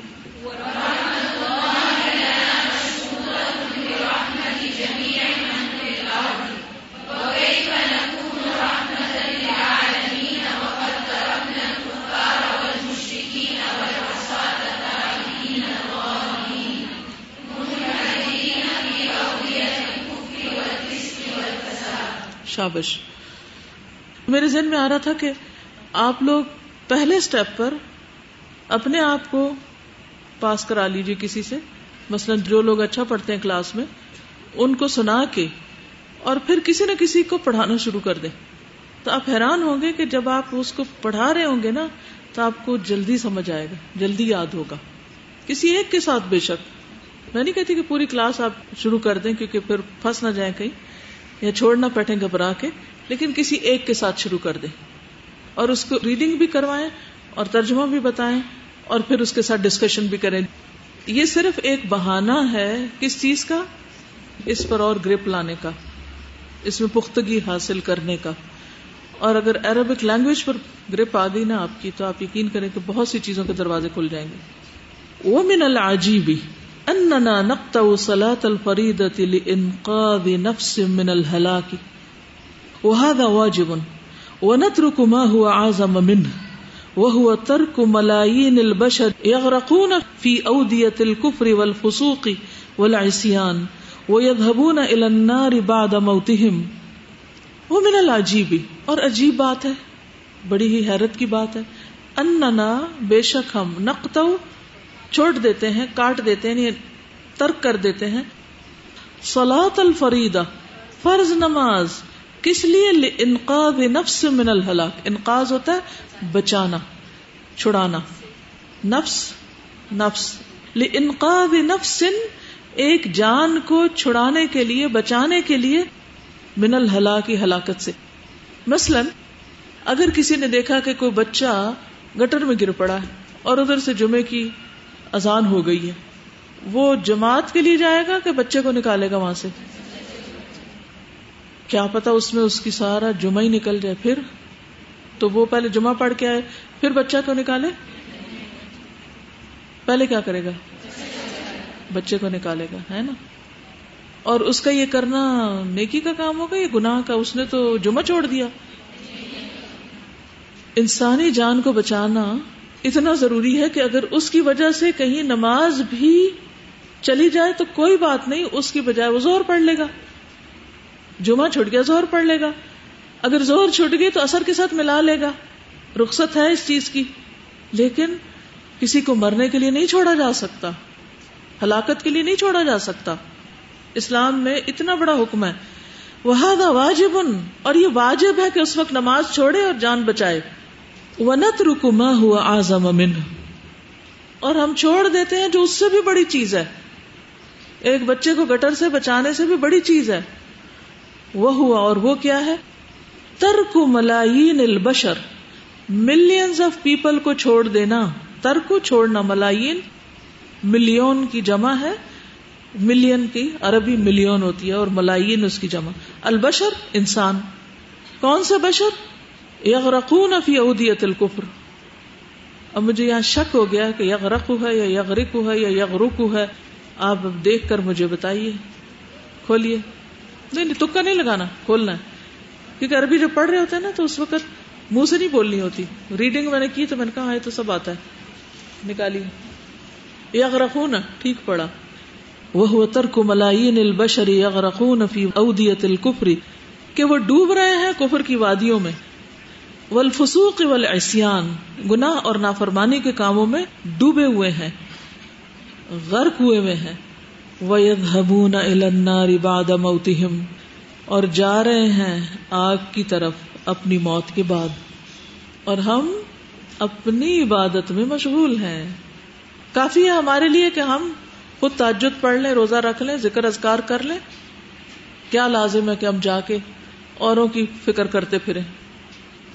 شابش۔ میرے ذہن میں آ رہا تھا کہ آپ لوگ پہلے اسٹیپ پر اپنے آپ کو پاس کرا لیجیے کسی سے۔ مثلاً جو لوگ اچھا پڑھتے ہیں کلاس میں، ان کو سنا کے اور پھر کسی نہ کسی کو پڑھانا شروع کر دیں۔ تو آپ حیران ہوں گے کہ جب آپ اس کو پڑھا رہے ہوں گے نا، تو آپ کو جلدی سمجھ آئے گا، جلدی یاد ہوگا۔ کسی ایک کے ساتھ بے شک۔ میں نہیں کہتی کہ پوری کلاس آپ شروع کر دیں کیونکہ پھر پھنس نہ جائیں کہیں۔ یا چھوڑنا پڑھیں گھبرا کے، لیکن کسی ایک کے ساتھ شروع کر دیں۔ اور اس کو ریڈنگ بھی کروائیں اور ترجمہ بھی بتائیں اور پھر اس کے ساتھ ڈسکشن بھی کریں۔ یہ صرف ایک بہانہ ہے کس چیز کا؟ اس پر اور گرپ لانے کا، اس میں پختگی حاصل کرنے کا۔ اور اگر عربک لینگویج پر گرپ آ گئی نا آپ کی، تو آپ یقین کریں کہ بہت سی چیزوں کے دروازے کھل جائیں گے۔ وہ من العجیبی اننا نقطع صلاة الفريدة لإنقاذ نفس من الهلاك. وهذا واجب. ونترك ما هو عازم منه. وهو ترك ملايين البشر يغرقون في أودية الكفر والفسوق والعصيان، ويذهبون إلى النار بعد موتهم. ومن العجيب، اور عجیب بات ہے، بڑی ہی حیرت کی بات ہے اننا بے شک ہم نقطو چھوڑ دیتے ہیں، کاٹ دیتے ہیں یعنی ترک کر دیتے ہیں۔ سلاط الفریدہ فرض نماز، کس لیے؟ انقاذ نفس من الحلاق انقاذ ہوتا ہے، بچانا، چھڑانا۔ نفس نفس۔ انقاذ نفس، ایک جان کو چھڑانے کے لیے، بچانے کے لیے من الحلا کی ہلاکت سے۔ مثلا، اگر کسی نے دیکھا کہ کوئی بچہ گٹر میں گر پڑا ہے اور ادھر سے جمعے کی اذان ہو گئی ہے۔ وہ جماعت کے لیے جائے گا کہ بچے کو نکالے گا وہاں سے؟ کیا پتا اس میں اس کی سارا جمعہ ہی نکل جائے۔ پھر تو وہ پہلے جمعہ پڑھ کے آئے، پھر بچہ کو نکالے؟ پہلے کیا کرے گا؟ بچے کو نکالے گا، ہے نا؟ اور اس کا یہ کرنا نیکی کا کام ہوگا یا گناہ کا؟ اس نے تو جمعہ چھوڑ دیا۔ انسانی جان کو بچانا اتنا ضروری ہے کہ اگر اس کی وجہ سے کہیں نماز بھی چلی جائے تو کوئی بات نہیں، اس کی بجائے وہ زور پڑھ لے گا۔ جمعہ چھٹ گیا، زور پڑھ لے گا۔ اگر زور چھٹ گئی تو اثر کے ساتھ ملا لے گا۔ رخصت ہے اس چیز کی۔ لیکن کسی کو مرنے کے لیے نہیں چھوڑا جا سکتا، ہلاکت کے لیے نہیں چھوڑا جا سکتا۔ اسلام میں اتنا بڑا حکم ہے۔ وہ واجب، اور یہ واجب ہے کہ اس وقت نماز چھوڑے اور جان بچائے۔ ونت رکما ہوا آزم امن اور ہم چھوڑ دیتے ہیں جو اس سے بھی بڑی چیز ہے. ایک بچے کو گٹر سے بچانے سے بھی بڑی چیز ہے. وہ ہوا اور وہ کیا ہے؟ ترک ملائین البشر. ملینز آف پیپل کو چھوڑ دینا. ترک چھوڑنا ملائین. ملین کی جمع ہے. ملین کی عربی ملین ہوتی ہے اور ملائین اس کی جمع. البشر انسان. کون سے بشر؟ یغرقون فی اودیت الکفر۔ اب مجھے یہاں شک ہو گیا کہ یغرقو ہے یا یغرقو ہے یا یغرقو ہے۔ آپ دیکھ کر مجھے بتائیے۔ کھولیے نہیں نہیں تکا نہیں لگانا، کھولنا ہے۔ کیونکہ عربی جب پڑھ رہے ہوتے ہیں نا، تو اس وقت منہ سے نہیں بولنی ہوتی۔ ریڈنگ میں نے کی تو میں نے کہا ہاں تو سب آتا ہے۔ نکالی یغرقون، ٹھیک پڑا وہ ترک ملائین البشر یغرقون فی اودیت الکفری کہ وہ ڈوب رہے ہیں کفر کی وادیوں میں۔ والفسوق والعصیان، گناہ اور نافرمانی کے کاموں میں ڈوبے ہوئے ہیں، غرق ہوئے ہوئے ہیں۔ وَيَذْهَبُونَ إِلَى النَّارِ بَعْدَ مَوْتِهِمْ، اور جا رہے ہیں آگ کی طرف اپنی موت کے بعد۔ اور ہم اپنی عبادت میں مشغول ہیں۔ کافی ہے ہمارے لیے کہ ہم خود تاجد پڑھ لیں، روزہ رکھ لیں، ذکر اذکار کر لیں۔ کیا لازم ہے کہ ہم جا کے اوروں کی فکر کرتے پھریں؟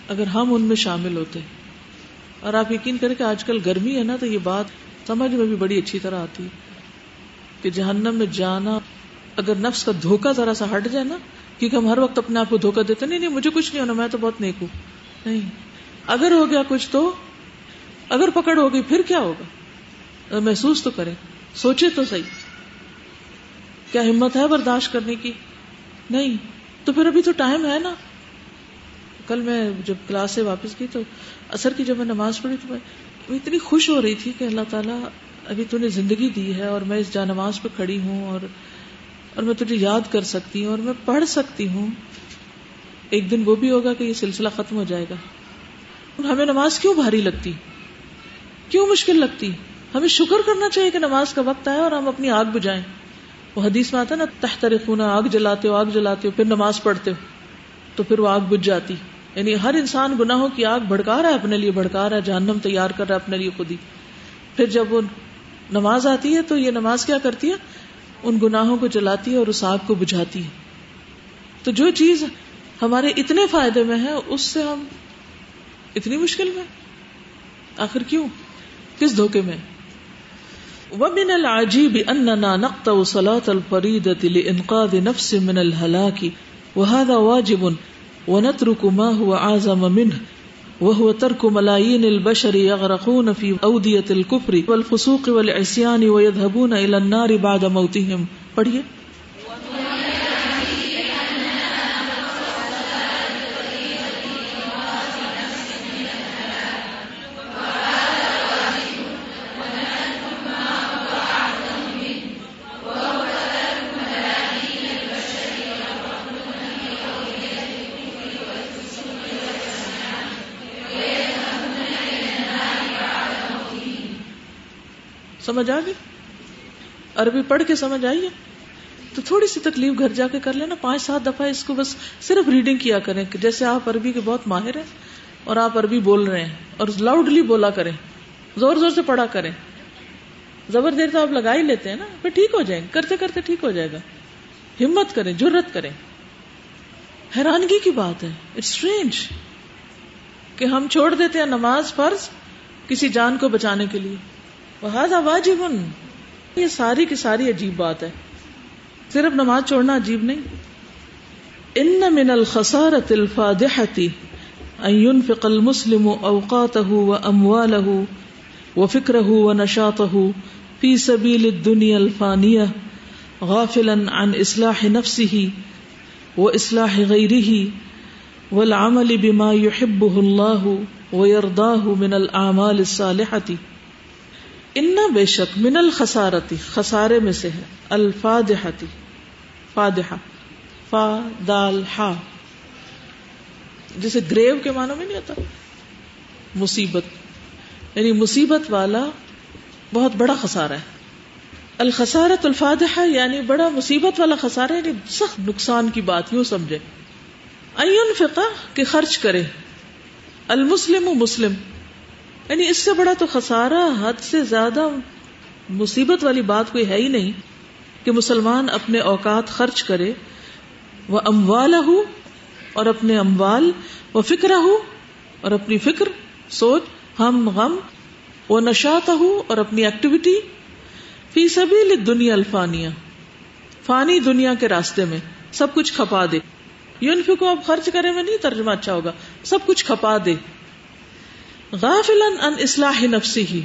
اگر ہم ان میں شامل ہوتے اور آپ یقین کریں کہ آج کل گرمی ہے نا، تو یہ بات سمجھ میں بھی بڑی اچھی طرح آتی ہے کہ جہنم میں جانا اگر نفس کا دھوکا ذرا سا ہٹ جائے نا، کیونکہ ہم ہر وقت اپنے آپ کو دھوکا دیتے، نہیں نہیں، مجھے کچھ نہیں ہونا، میں تو بہت نیک ہوں۔ نہیں، اگر ہو گیا کچھ تو، اگر پکڑ ہو گئی، پھر کیا ہوگا؟ محسوس تو کرے سوچے تو صحیح۔ کیا ہمت ہے برداشت کرنے کی؟ نہیں، تو پھر ابھی تو ٹائم ہے نا۔ کل میں جب کلاس سے واپس گئی تو اثر کی جب میں نماز پڑھی تو میں اتنی خوش ہو رہی تھی کہ اللہ تعالیٰ ابھی تو نے زندگی دی ہے اور میں اس جا نماز پہ کھڑی ہوں اور اور میں تجھے یاد کر سکتی ہوں اور میں پڑھ سکتی ہوں۔ ایک دن وہ بھی ہوگا کہ یہ سلسلہ ختم ہو جائے گا۔ اور ہمیں نماز کیوں بھاری لگتی؟ کیوں مشکل لگتی؟ ہمیں شکر کرنا چاہیے کہ نماز کا وقت آئے اور ہم اپنی آگ بجائیں وہ حدیث میں آتا ہے نا تحتر خونہ آگ جلاتے ہو، آگ جلاتے ہو، پھر نماز پڑھتے ہو، تو پھر وہ آگ بج جاتی۔ یعنی ہر انسان گناہوں کی آگ بھڑکا رہا ہے اپنے لیے، بھڑکا رہا ہے، جہنم تیار کر رہا ہے اپنے لیے خود ہی۔ پھر جب وہ نماز آتی ہے تو یہ نماز کیا کرتی ہے؟ ان گناہوں کو جلاتی ہے اور اس آگ کو بجھاتی ہے۔ تو جو چیز ہمارے اتنے فائدے میں ہے، اس سے ہم اتنی مشکل میں؟ آخر کیوں؟ کس دھوکے میں؟ ومن العجیب اننا نقطع صلاة الفریدة لانقاذ نفس من الهلاك وهذا واجب ونترك ما هو اعظم منه، وهو ترك ملايين البشر يغرقون في اوديه الكفر والفسوق والعصيان ويذهبون الى النار بعد موتهم. پڑھیے۔ سمجھ آ گئی؟ عربی پڑھ کے سمجھ آئی ہے؟ تو تھوڑی سی تکلیف گھر جا کے کر لینا، پانچ سات دفعہ اس کو بس صرف ریڈنگ کیا کریں جیسے آپ عربی کے بہت ماہر ہیں اور آپ عربی بول رہے ہیں اور لاؤڈلی بولا کریں، زور زور سے پڑھا کریں۔ زبر دیر تو آپ لگا ہی لیتے ہیں نا، پھر ٹھیک ہو جائیں کرتے کرتے ٹھیک ہو جائے گا۔ ہمت کریں جرت کریں۔ حیرانگی کی بات ہے اٹس اسٹرینج کہ ہم چھوڑ دیتے ہیں نماز فرض کسی جان کو بچانے کے لیے۔ واجب۔ یہ ساری کی ساری عجیب بات ہے۔ صرف نماز چھوڑنا عجیب نہیں۔ ان من الخسارت الفادحتی ان ينفق المسلم اوقاته وامواله وفكره ونشاطه في سبيل الدنيا الفانية غافلا عن اصلاح نفسه واصلاح غيره والعمل بما يحبه الله ويرضاه من الاعمال الصالحه ان بے شک من الخسارتی، خسارے میں سے ہے۔ الفادحتی، فادحہ فا دال ہا جسے گریو کے معنی میں نہیں آتا۔ مصیبت۔ یعنی مصیبت والا بہت بڑا خسارہ ہے۔ الخسارت الفادحہ یعنی بڑا مصیبت والا خسارہ یعنی سخت نقصان کی بات، یوں سمجھے این فقہ کہ خرچ کرے۔ المسلم و مسلم۔ یعنی اس سے بڑا تو خسارہ، حد سے زیادہ مصیبت والی بات کوئی ہے ہی نہیں کہ مسلمان اپنے اوقات خرچ کرے۔ وہ اموال ہو اور اپنے اموال، وہ فکر ہو اور اپنی فکر، سوچ، ہم، غم، وہ نشات ہو اور اپنی ایکٹیویٹی فی سبھی دنیا الفانیہ۔ فانی دنیا کے راستے میں سب کچھ کھپا دے۔ یونفی کو اب خرچ کرے میں نہیں ترجمہ اچھا ہوگا۔ سب کچھ کھپا دے۔ غافل ان اصلاح نفسی ہی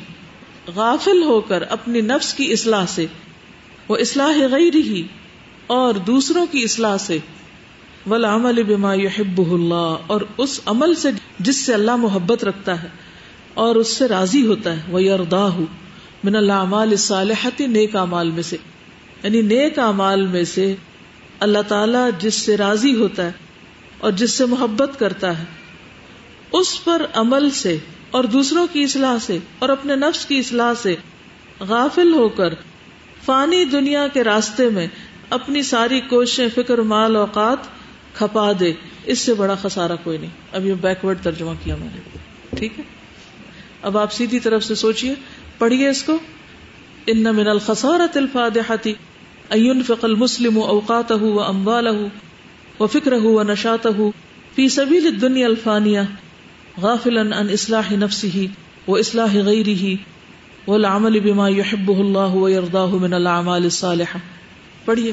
غافل ہو کر اپنی نفس کی اصلاح سے وہ اصلاح غیر ہی اور دوسروں کی اصلاح سے ولامل بما يحب اللہ اور اس عمل سے جس سے اللہ محبت رکھتا ہے اور اس سے راضی ہوتا ہے وہ یردا من اللہ صالحتی نیک امال میں سے۔ یعنی نیک امال میں سے اللہ تعالی جس سے راضی ہوتا ہے اور جس سے محبت کرتا ہے اس پر عمل سے اور دوسروں کی اصلاح سے اور اپنے نفس کی اصلاح سے غافل ہو کر فانی دنیا کے راستے میں اپنی ساری کوششیں، فکر، مال، اوقات کھپا دے۔ اس سے بڑا خسارا کوئی نہیں۔ اب یہ بیکورڈ ترجمہ کیا میں نے۔ ٹھیک ہے؟ اب آپ سیدھی طرف سے سوچیے پڑھیے اس کو۔ ان من الخسارت الفادحتی اینفق المسلم اوقاته وامواله وفکره ونشاته في سبيل الدنيا الفانية غافلا عن اصلاح نفسه واصلاح غيره والعمل بما يحبه الله ويرضاه من الاعمال الصالحه پڑھیے۔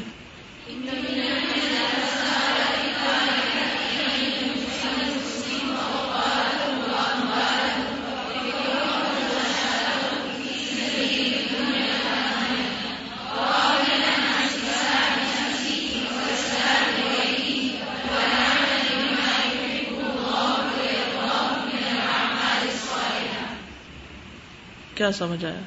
کیا سمجھ آیا؟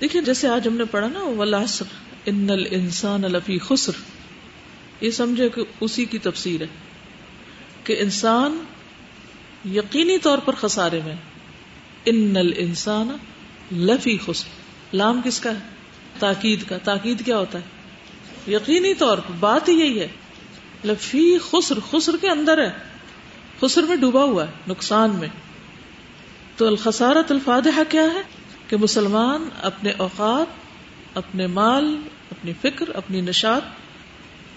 دیکھیے، جیسے آج ہم نے پڑھا نا ولاسر ان الانسان لفی خسر۔ یہ سمجھے کہ اسی کی تفسیر ہے کہ انسان یقینی طور پر خسارے میں ان الانسان لفی خسر۔ لام کس کا ہے؟ تاکید کا۔ تاکید کیا ہوتا ہے؟ یقینی طور پر، بات ہی یہی ہے۔ لفی خسر خسر کے اندر ہے۔ خسر میں ڈوبا ہوا ہے، نقصان میں۔ تو الخسارت الفادحہ کیا ہے؟ کہ مسلمان اپنے اوقات، اپنے مال، اپنی فکر، اپنی نشات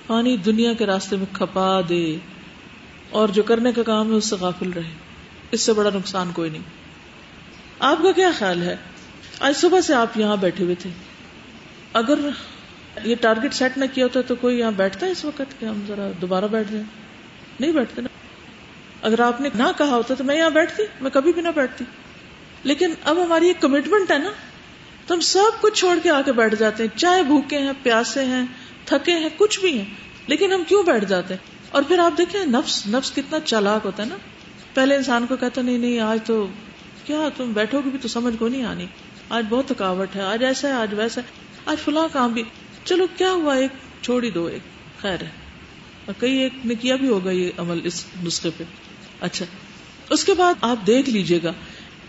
پانی دنیا کے راستے میں کھپا دے اور جو کرنے کا کام ہے اس سے غافل رہے۔ اس سے بڑا نقصان کوئی نہیں۔ آپ کا کیا خیال ہے؟ آج صبح سے آپ یہاں بیٹھے ہوئے تھے۔ اگر یہ ٹارگیٹ سیٹ نہ کیا ہوتا تو کوئی یہاں بیٹھتا ہے اس وقت کہ ہم ذرا دوبارہ بیٹھ جائیں؟ نہیں بیٹھتے نا۔ اگر آپ نے نہ کہا ہوتا تو میں یہاں بیٹھتی، میں کبھی بھی نہ بیٹھتی۔ لیکن اب ہماری ایک کمٹمنٹ ہے نا، تو ہم سب کچھ چھوڑ کے آ کے بیٹھ جاتے ہیں۔ چاہے بھوکے ہیں، پیاسے ہیں، تھکے ہیں، کچھ بھی ہیں، لیکن ہم کیوں بیٹھ جاتے ہیں؟ اور پھر آپ دیکھیں، نفس نفس کتنا چالاک ہوتا ہے نا۔ پہلے انسان کو کہتا، نہیں نہیں، آج تو کیا تم بیٹھو گے بھی تو سمجھ کو نہیں آنی۔ آج بہت تھکاوٹ ہے، آج ایسا ہے، آج ویسا ہے۔ آج فلاں کام بھی۔ چلو، کیا ہوا؟ ایک چھوڑی دو، ایک خیر ہے۔ اور کئی ایک نے کیا بھی ہوگا یہ عمل اس نسخے پہ۔ اچھا۔ اس کے بعد آپ دیکھ لیجیے گا۔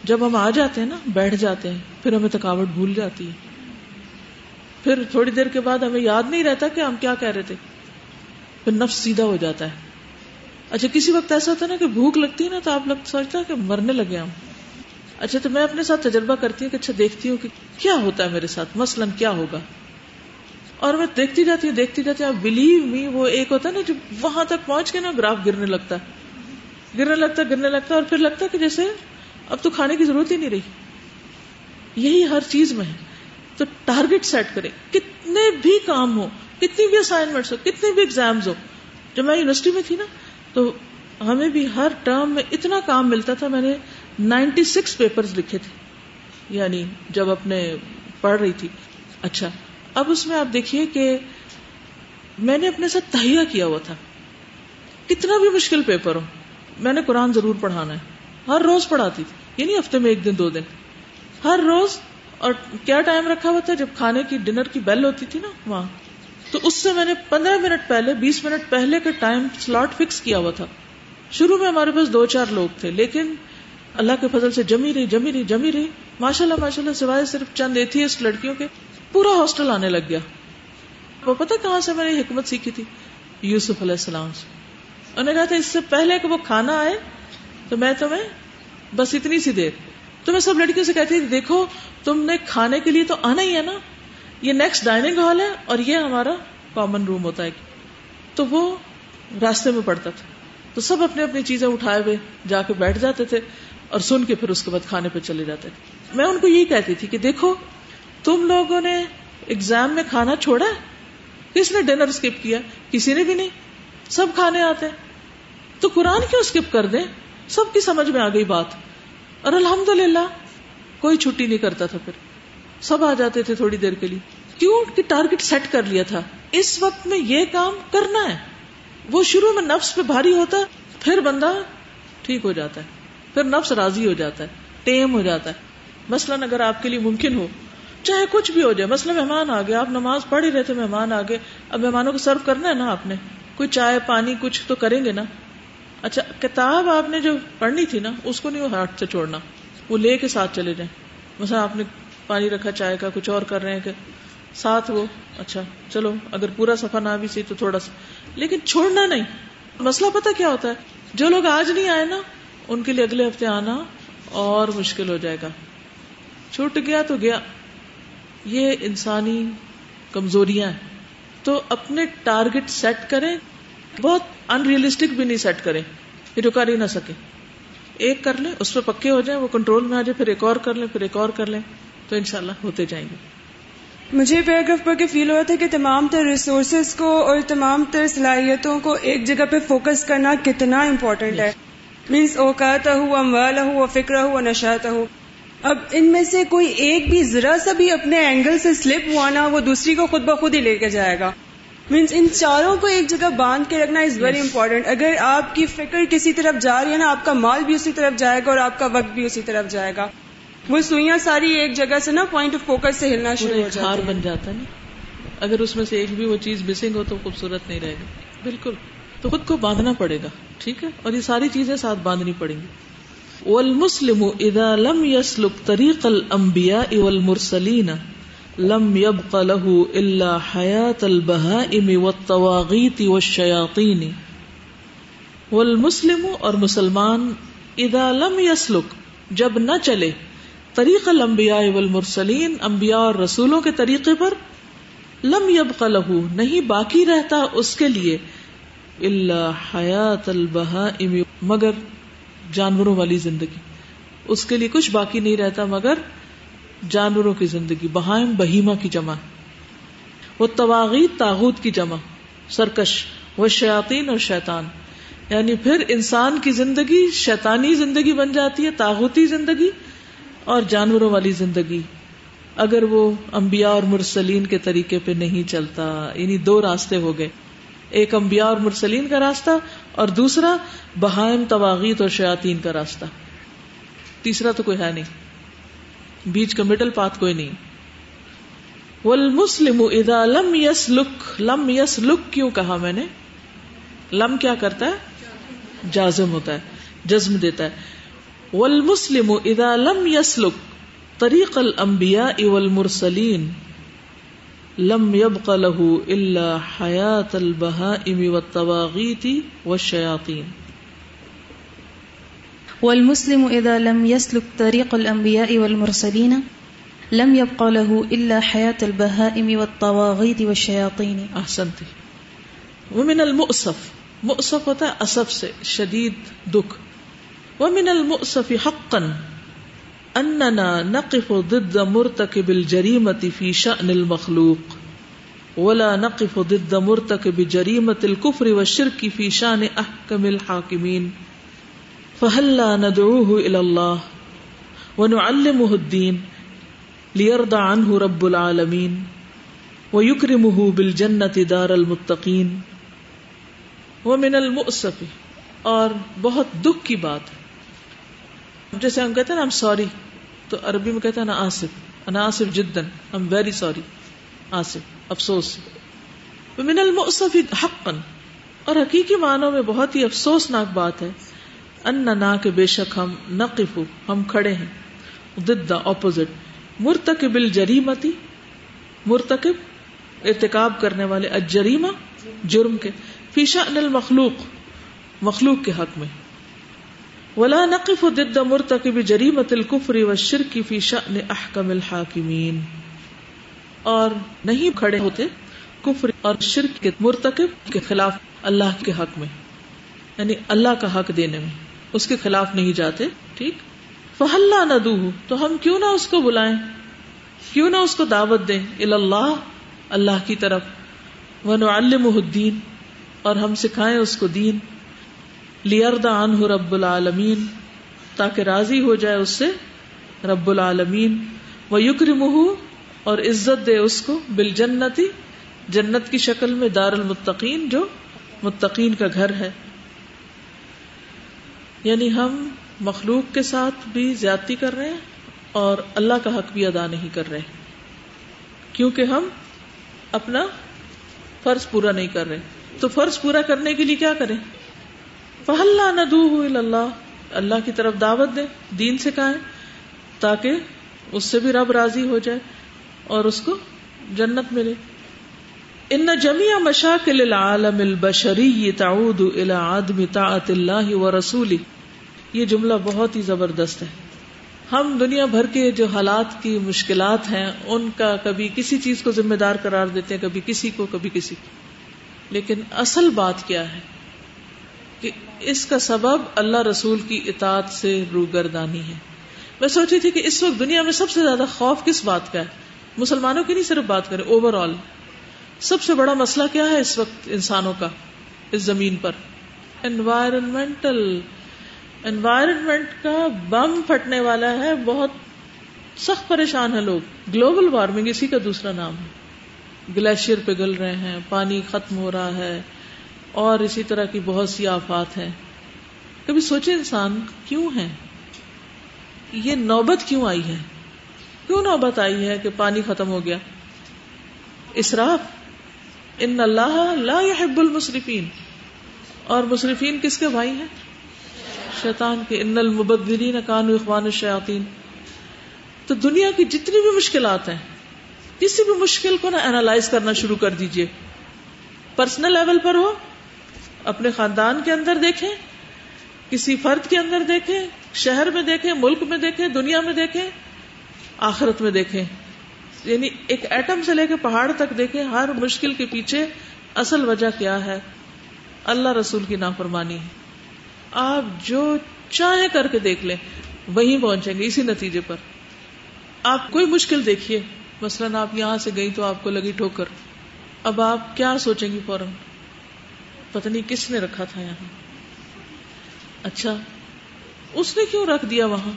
جب ہم آ جاتے ہیں نا، بیٹھ جاتے ہیں، پھر ہمیں تھکاوٹ بھول جاتی ہے۔ پھر تھوڑی دیر کے بعد ہمیں یاد نہیں رہتا کہ ہم کیا کہہ رہے تھے۔ پھر نفس سیدھا ہو جاتا ہے۔ اچھا کسی وقت ایسا ہوتا ہے نا کہ بھوک لگتی ہے نا، تو آپ لوگ سوچتا ہے کہ مرنے لگے ہم۔ اچھا تو میں اپنے ساتھ تجربہ کرتی ہوں کہ اچھا دیکھتی ہوں کہ کیا ہوتا ہے میرے ساتھ۔ مثلاً کیا ہوگا؟ اور میں دیکھتی جاتی ہوں، دیکھتی جاتی ہوں۔ بلیو می وہ ایک ہوتا ہے نا جو وہاں تک پہنچ کے نا گراف گرنے لگتا ہے۔ گرنے لگتا گرنے لگتا اور پھر لگتا کہ جیسے اب تو کھانے کی ضرورت ہی نہیں رہی۔ یہی ہر چیز میں ہے۔ تو ٹارگیٹ سیٹ کرے کتنے بھی کام ہو، کتنی بھی اسائنمنٹس ہو کتنے بھی ایگزامز ہو۔ جب میں یونیورسٹی میں تھی نا، تو ہمیں بھی ہر ٹرم میں اتنا کام ملتا تھا۔ میں نے نائنٹی سکس پیپر لکھے تھے۔ یعنی جب اپنے پڑھ رہی تھی۔ اچھا اب اس میں آپ دیکھیے کہ میں نے اپنے ساتھ تہیا کیا ہوا تھا۔ کتنا بھی مشکل پیپر ہو۔ میں نے قرآن ضرور پڑھانا ہے۔ ہر روز پڑھاتی تھی۔ یعنی ہفتے میں ایک دن، دو دن۔ ہر روز، اور کیا ٹائم رکھا ہوا تھا؟ جب کھانے کی، ڈنر کی بیل ہوتی تھی نا وہاں۔ تو اس سے میں نے پندرہ منٹ پہلے، بیس منٹ پہلے کا ٹائم سلاٹ فکس کیا ہوا تھا۔ شروع میں ہمارے پاس دو چار لوگ تھے، لیکن اللہ کے فضل سے جمی رہی جمی رہی جمی رہی۔ ماشاء اللہ ماشاء اللہ سوائے صرف چند ایتھیسٹ لڑکیوں کے، پورا ہاسٹل آنے لگ گیا۔ وہ پتا کہاں سے میں نے حکمت سیکھی تھی؟ یوسف علیہ السلام سے۔ انہوں نے کہا تھا اس سے پہلے کہ وہ کھانا آئے تو میں تمہیں بس اتنی سی دیر تو میں سب لڑکیوں سے کہتی تھی، دیکھو، تم نے کھانے کے لیے تو آنا ہی ہے نا۔ یہ نیکسٹ ڈائننگ ہال ہے اور یہ ہمارا کامن روم ہوتا ہے۔ تو وہ راستے میں پڑتا تھا۔ تو سب اپنی اپنی چیزیں اٹھائے ہوئے، جا کے بیٹھ جاتے تھے اور سن کے پھر اس کے بعد کھانے پہ چلے جاتے تھے۔ میں ان کو یہی کہتی تھی کہ دیکھو، تم لوگوں نے اگزام میں کھانا چھوڑا کس نے ڈنر اسکپ کیا؟ کسی نے بھی نہیں۔ سب کھانے آتے تو قرآن کیوں اسکپ کر دیں سب کی سمجھ میں آ گئی بات۔ اور الحمد للہ کوئی چھٹی نہیں کرتا تھا پھر۔ سب آ جاتے تھے تھوڑی دیر کے لیے۔ کیوں؟ کہ ٹارگیٹ سیٹ کر لیا تھا۔ اس وقت میں یہ کام کرنا ہے۔ وہ شروع میں نفس پہ بھاری ہوتا ہے پھر بندہ ٹھیک ہو جاتا ہے۔ پھر نفس راضی ہو جاتا ہے، ٹیم ہو جاتا ہے۔ مثلاً اگر آپ کے لیے ممکن ہو، چاہے کچھ بھی ہو جائے مسئلہ مہمان آ گئے آپ نماز پڑھ ہی رہے تھے، مہمان آ گئے۔ اب مہمانوں کو سرو کرنا ہے نا آپ نے؟ کوئی چائے، پانی کچھ تو کریں گے نا؟ اچھا کتاب آپ نے جو پڑھنی تھی نا، اس کو نہیں وہ ہاتھ سے چھوڑنا، وہ لے کے ساتھ چلے جائیں۔ مثلا آپ نے پانی رکھا، چائے کا کچھ اور کر رہے ہیں کہ ساتھ وہ اچھا چلو، اگر پورا سفر نہ بھی سی تو تھوڑا سا۔ لیکن چھوڑنا نہیں، مسئلہ پتا کیا ہوتا ہے؟ جو لوگ آج نہیں آئے نا، ان کے لیے اگلے ہفتے آنا اور مشکل ہو جائے گا۔ چھوٹ گیا تو گیا۔ یہ انسانی کمزوریاں ہیں۔ تو اپنے ٹارگٹ سیٹ کریں۔ بہت ان ریئلسٹک بھی نہیں سیٹ کریں یہ جو کر ہی نہ سکے ایک کر لیں اس پہ پکے ہو جائیں وہ کنٹرول میں آ جائے پھر ایک اور کر لیں پھر ایک اور کر لیں تو انشاءاللہ ہوتے جائیں گے۔ مجھے پیراگراف پڑھ کے فیل ہوا تھا کہ تمام تر ریسورسز کو اور تمام تر صلاحیتوں کو ایک جگہ پہ فوکس کرنا کتنا امپورٹنٹ ہے۔ مینس اوقات ہو اموال ہو فکر ہو نشاط ہو اب ان میں سے کوئی ایک بھی ذرا سا بھی اپنے اینگل سے سلپ ہوا نا وہ دوسری کو خود بخود ہی لے کے جائے گا۔ مینس ان چاروں کو ایک جگہ باندھ کے رکھنا از ویری امپورٹینٹ اگر آپ کی فکر کسی طرف جا رہی ہے نا آپ کا مال بھی اسی طرف جائے گا اور آپ کا وقت بھی اسی طرف جائے گا۔ وہ سوئیاں ساری ایک جگہ سے نا پوائنٹ آف فوکس سے ہلنا شروع ہو جاتا بن جاتا ہے نا۔ اگر اس میں سے ایک بھی وہ چیز مسنگ ہو تو خوبصورت نہیں رہے گا بالکل۔ تو خود کو باندھنا پڑے گا ٹھیک ہے؟ اور یہ ساری چیزیں ساتھ باندھنی پڑیں گی۔ والمسلم اذا لم يسلك طريق الانبياء والمرسلين لم يبق له الا حياه البهائم والطواغيت والشياطين. والمسلم اور مسلمان اذا لم يسلك، جب نہ چلے، طریق الانبیاء والمرسلین، انبیاء اور رسولوں کے طریقے پر لم یبق له، نہیں باقی رہتا اس کے لیے اللہ حیات البہائم، مگر جانوروں والی زندگی۔ اس کے لیے کچھ باقی نہیں رہتا، مگر جانوروں کی زندگی، بہائم بہیما کی جمع، وہ تواغیت، تاغوت کی جمع، سرکش، وہ شیاطین اور شیطان۔ یعنی پھر انسان کی زندگی شیطانی زندگی بن جاتی ہے، تاغوتی زندگی اور جانوروں والی زندگی۔ اگر وہ انبیاء اور مرسلین کے طریقے پہ نہیں چلتا یعنی دو راستے ہو گئے۔ ایک انبیاء اور مرسلین کا راستہ اور دوسرا بہائم تواغیت اور شیاطین کا راستہ۔ تیسرا تو کوئی ہے نہیں۔ بیچ کا مڈل پاتھ کوئی نہیں۔ والمسلم اذا لم يسلك لم يسلك کیوں کہا میں نے؟ لم کیا کرتا ہے؟ جازم ہوتا ہے، جزم دیتا ہے۔ والمسلم اذا لم يسلك، طريق الانبياء والمرسلين، لم يبق له الا حياه البهائم والطواغيت والشياطين۔ والمسلم اذا لم يسلك طريق الانبياء والمرسلين لم يبق له الا حياه البهائم والطواغيت والشياطين. احسنت ومن المؤسف مؤسف ہوتا ہے اسف سے، شدید دکھ. ومن المؤسف حقا، اننا نقف ضد مرتكب الجريمه في شان المخلوق. ولا نقف ضد مرتكب جريمه الكفر والشرك في شان احكم الحاكمين فهلا ندعوه الى الله ونعلمه الدين ليرضى عنه رب العالمين وہ یکرم بل دار المتقین وہ من المصف اور بہت دکھ کی بات ہے۔ جیسے ہم کہتے ہیں نا، ہم سوری، تو عربی میں کہتے ہیں نا آصف، انا آصف جدن ہم ویری سوری آصف، افسوس۔ من المصف حقا، اور حقیقی معنوں میں بہت ہی افسوسناک بات ہے۔ ان کے بے شک ہم نقف، ہم کھڑے ہیں۔ ضد اپوزٹ مرتکب الجریمتی مرتکب ارتکاب کرنے والے اجریما جرم کے۔ فی شأن المخلوق، مخلوق کے حق میں۔ ولا نقف ضد مرتکب جریمت الکفر والشرک فی شأن احکم الحاکمین۔ اور نہیں کھڑے ہوتے کفر اور شرک کے مرتکب کے خلاف اللہ کے حق میں یعنی اللہ کا حق دینے میں۔ اس کے خلاف نہیں جاتے، ٹھیک؟ فہلہ نہ دو تو ہم کیوں نہ اس کو بلائیں؟ کیوں نہ اس کو دعوت دیں؟ اللہ اللہ کی طرف۔ وہ نعلم الدین اور ہم سکھائیں اس کو دین۔ لیرد عنہ رب العالمین تاکہ راضی ہو جائے اس سے رب العالمین۔ وہ یکرم اور عزت دے اس کو بال جنتی جنت کی شکل میں دار المتقین جو متقین کا گھر ہے۔ یعنی ہم مخلوق کے ساتھ بھی زیادتی کر رہے ہیں اور اللہ کا حق بھی ادا نہیں کر رہے۔ کیونکہ ہم اپنا فرض پورا نہیں کر رہے۔ تو فرض پورا کرنے کے لیے کیا کریں؟ فہلہ ندو اللہ اللہ کی طرف دعوت دے دین سے کہیں، تاکہ اس سے بھی رب راضی ہو جائے اور اس کو جنت ملے۔ ان جميع مشاكل العالم البشری تعود الى عدم طاعت اللہ و رسولی یہ جملہ بہت ہی زبردست ہے۔ ہم دنیا بھر کے جو حالات کی مشکلات ہیں، ان کا کبھی کسی چیز کو ذمہ دار قرار دیتے ہیں، کبھی کسی کو، کبھی کسی کو۔ لیکن اصل بات کیا ہے؟ کہ اس کا سبب اللہ رسول کی اطاعت سے روگردانی ہے۔ میں سوچی تھی کہ اس وقت دنیا میں سب سے زیادہ خوف کس بات کا ہے؟ مسلمانوں کی نہیں صرف بات کریں اوور آل سب سے بڑا مسئلہ کیا ہے اس وقت انسانوں کا، اس زمین پر؟ انوائرمنٹل انوائرمنٹ کا بم پھٹنے والا ہے، بہت سخت پریشان ہے لوگ۔ گلوبل وارمنگ اسی کا دوسرا نام ہے۔ گلیشیئر پگھل رہے ہیں، پانی ختم ہو رہا ہے، اور اسی طرح کی بہت سی آفات ہیں۔ کبھی سوچے انسان کیوں ہے یہ نوبت کیوں آئی ہے؟ کیوں نوبت آئی ہے کہ پانی ختم ہو گیا؟ اسراف ان اللہ لا يحب المصرفین اور مصرفین کس کے بھائی ہیں؟ شیطان کے ان المبدلین کانو اخوان الشیاطین۔ تو دنیا کی جتنی بھی مشکلات ہیں، کسی بھی مشکل کو نا اینالائز کرنا شروع کر دیجیے۔ پرسنل لیول پر ہو، اپنے خاندان کے اندر دیکھیں، کسی فرد کے اندر دیکھیں، شہر میں دیکھیں، ملک میں دیکھیں، دنیا میں دیکھیں، آخرت میں دیکھیں۔ یعنی ایک ایٹم سے لے کے پہاڑ تک دیکھیں، ہر مشکل کے پیچھے اصل وجہ کیا ہے؟ اللہ رسول کی نافرمانی۔ ہے آپ جو چاہیں کر کے دیکھ لیں، وہیں پہنچیں گے، اسی نتیجے پر۔ آپ کوئی مشکل دیکھیے۔ مثلاً آپ یہاں سے گئی تو آپ کو لگی ٹھوکر۔ اب آپ کیا سوچیں گی فوراً؟ پتہ نہیں کس نے رکھا تھا یہاں۔ اچھا اس نے کیوں رکھ دیا وہاں؟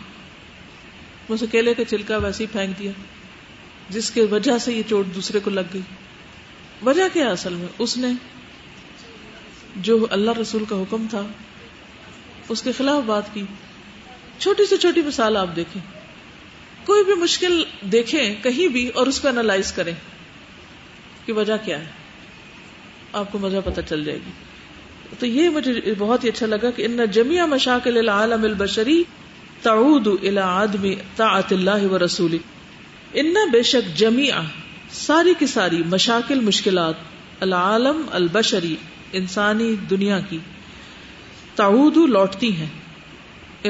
بس اکیلے کا چلکا ویسے ہی پھینک دیا، جس کی وجہ سے یہ چوٹ دوسرے کو لگ گئی۔ وجہ کیا اصل میں؟ اس نے جو اللہ رسول کا حکم تھا اس کے خلاف بات کی۔ چھوٹی سے چھوٹی مثال آپ دیکھیں۔ کوئی بھی مشکل دیکھیں کہیں بھی اور اس کو انالائز کریں کہ وجہ کیا ہے۔ آپ کو مزہ پتہ چل جائے گی۔ تو یہ مجھے بہت ہی اچھا لگا کہ ان جمیا مشاکل العالم البشری تعود الى عدم طاعت اللہ و رسولی۔ ان بے شک جمی ساری کی ساری مشاکل مشکلات العالم البشری انسانی دنیا کی۔ تعود لوٹتی ہیں۔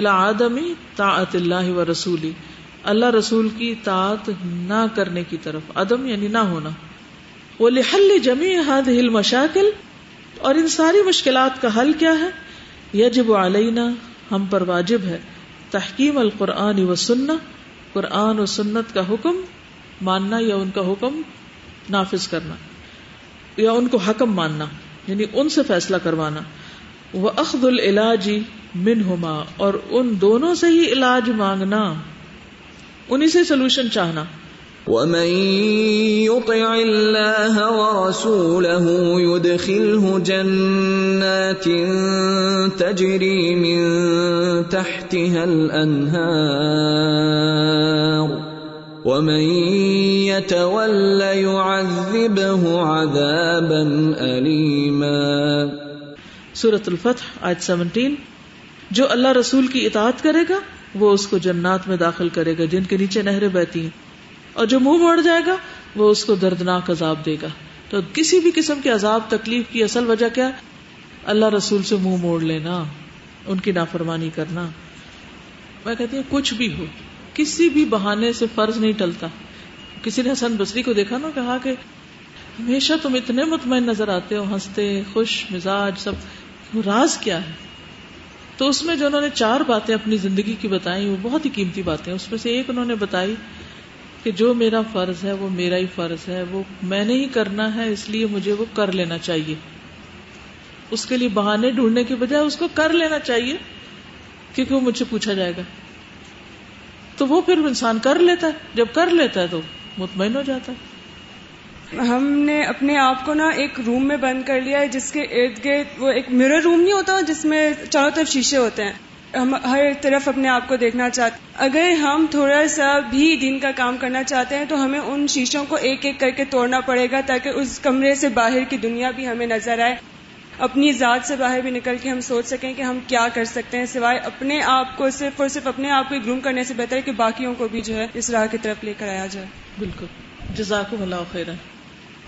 آدمی طاعت اللہ و رسولی اللہ رسول کی طاعت نہ کرنے کی طرف، عدم یعنی نہ ہونا۔ وہ لحل جمی حد ہل مشاکل اور ان ساری مشکلات کا حل کیا ہے؟ یجب علینا، ہم پر واجب ہے۔ تحکیم القرآن و سننا قرآن و سنت کا حکم ماننا یا ان کا حکم نافذ کرنا۔ یا ان کو حکم ماننا یعنی ان سے فیصلہ کروانا۔ وہ اخد العلاج من ہوما اور ان دونوں سے ہی علاج مانگنا انہیں سے سولوشن چاہنا۔ ومن يطع الله ورسوله يدخله جنات تجري من تحتها الانهار ومن يتول يعذبه عذابا اليما سورة الفتح، آیت 17 جو اللہ رسول کی اطاعت کرے گا، وہ اس کو جنات میں داخل کرے گا، جن کے نیچے نہریں بہتی ہیں۔ اور جو منہ موڑ جائے گا، وہ اس کو دردناک عذاب دے گا۔ تو کسی بھی قسم کے عذاب، تکلیف کی اصل وجہ کیا؟ اللہ رسول سے منہ موڑ لینا، ان کی نافرمانی کرنا۔ میں کہتی ہوں، کچھ بھی ہو، کسی بھی بہانے سے فرض نہیں ٹلتا۔ کسی نے حسن بصری کو دیکھا نا، کہا کہ ہمیشہ تم اتنے مطمئن نظر آتے ہو، ہنستے، خوش مزاج، سب۔ راز کیا ہے؟ تو اس میں جو انہوں نے چار باتیں اپنی زندگی کی بتائی وہ بہت ہی قیمتی باتیں اس میں سے ایک انہوں نے بتائی کہ جو میرا فرض ہے، وہ میرا ہی فرض ہے۔ وہ میں نے ہی کرنا ہے، اس لیے مجھے وہ کر لینا چاہیے۔ اس کے لیے بہانے ڈھونڈنے کی بجائے اس کو کر لینا چاہیے، کیونکہ وہ مجھ سے پوچھا جائے گا۔ تو وہ پھر انسان کر لیتا ہے۔ جب کر لیتا ہے تو مطمئن ہو جاتا ہے۔ ہم نے اپنے آپ کو نا ایک روم میں بند کر لیا ہے، جس کے ارد گرد وہ ایک مرر روم نہیں ہوتا، جس میں چاروں طرف شیشے ہوتے ہیں۔ ہم ہر طرف اپنے آپ کو دیکھنا چاہتے اگر ہم تھوڑا سا بھی دن کا کام کرنا چاہتے ہیں، تو ہمیں ان شیشوں کو ایک ایک کر کے توڑنا پڑے گا، تاکہ اس کمرے سے باہر کی دنیا بھی ہمیں نظر آئے۔ اپنی ذات سے باہر بھی نکل کے ہم سوچ سکیں کہ ہم کیا کر سکتے ہیں، سوائے اپنے آپ کو صرف اور صرف اپنے آپ کو گروم کرنے سے بہتر ہے کہ باقیوں کو بھی جو ہے اس راہ کی طرف لے کر آیا جائے۔ بالکل۔ جزاکم اللہ خیرا۔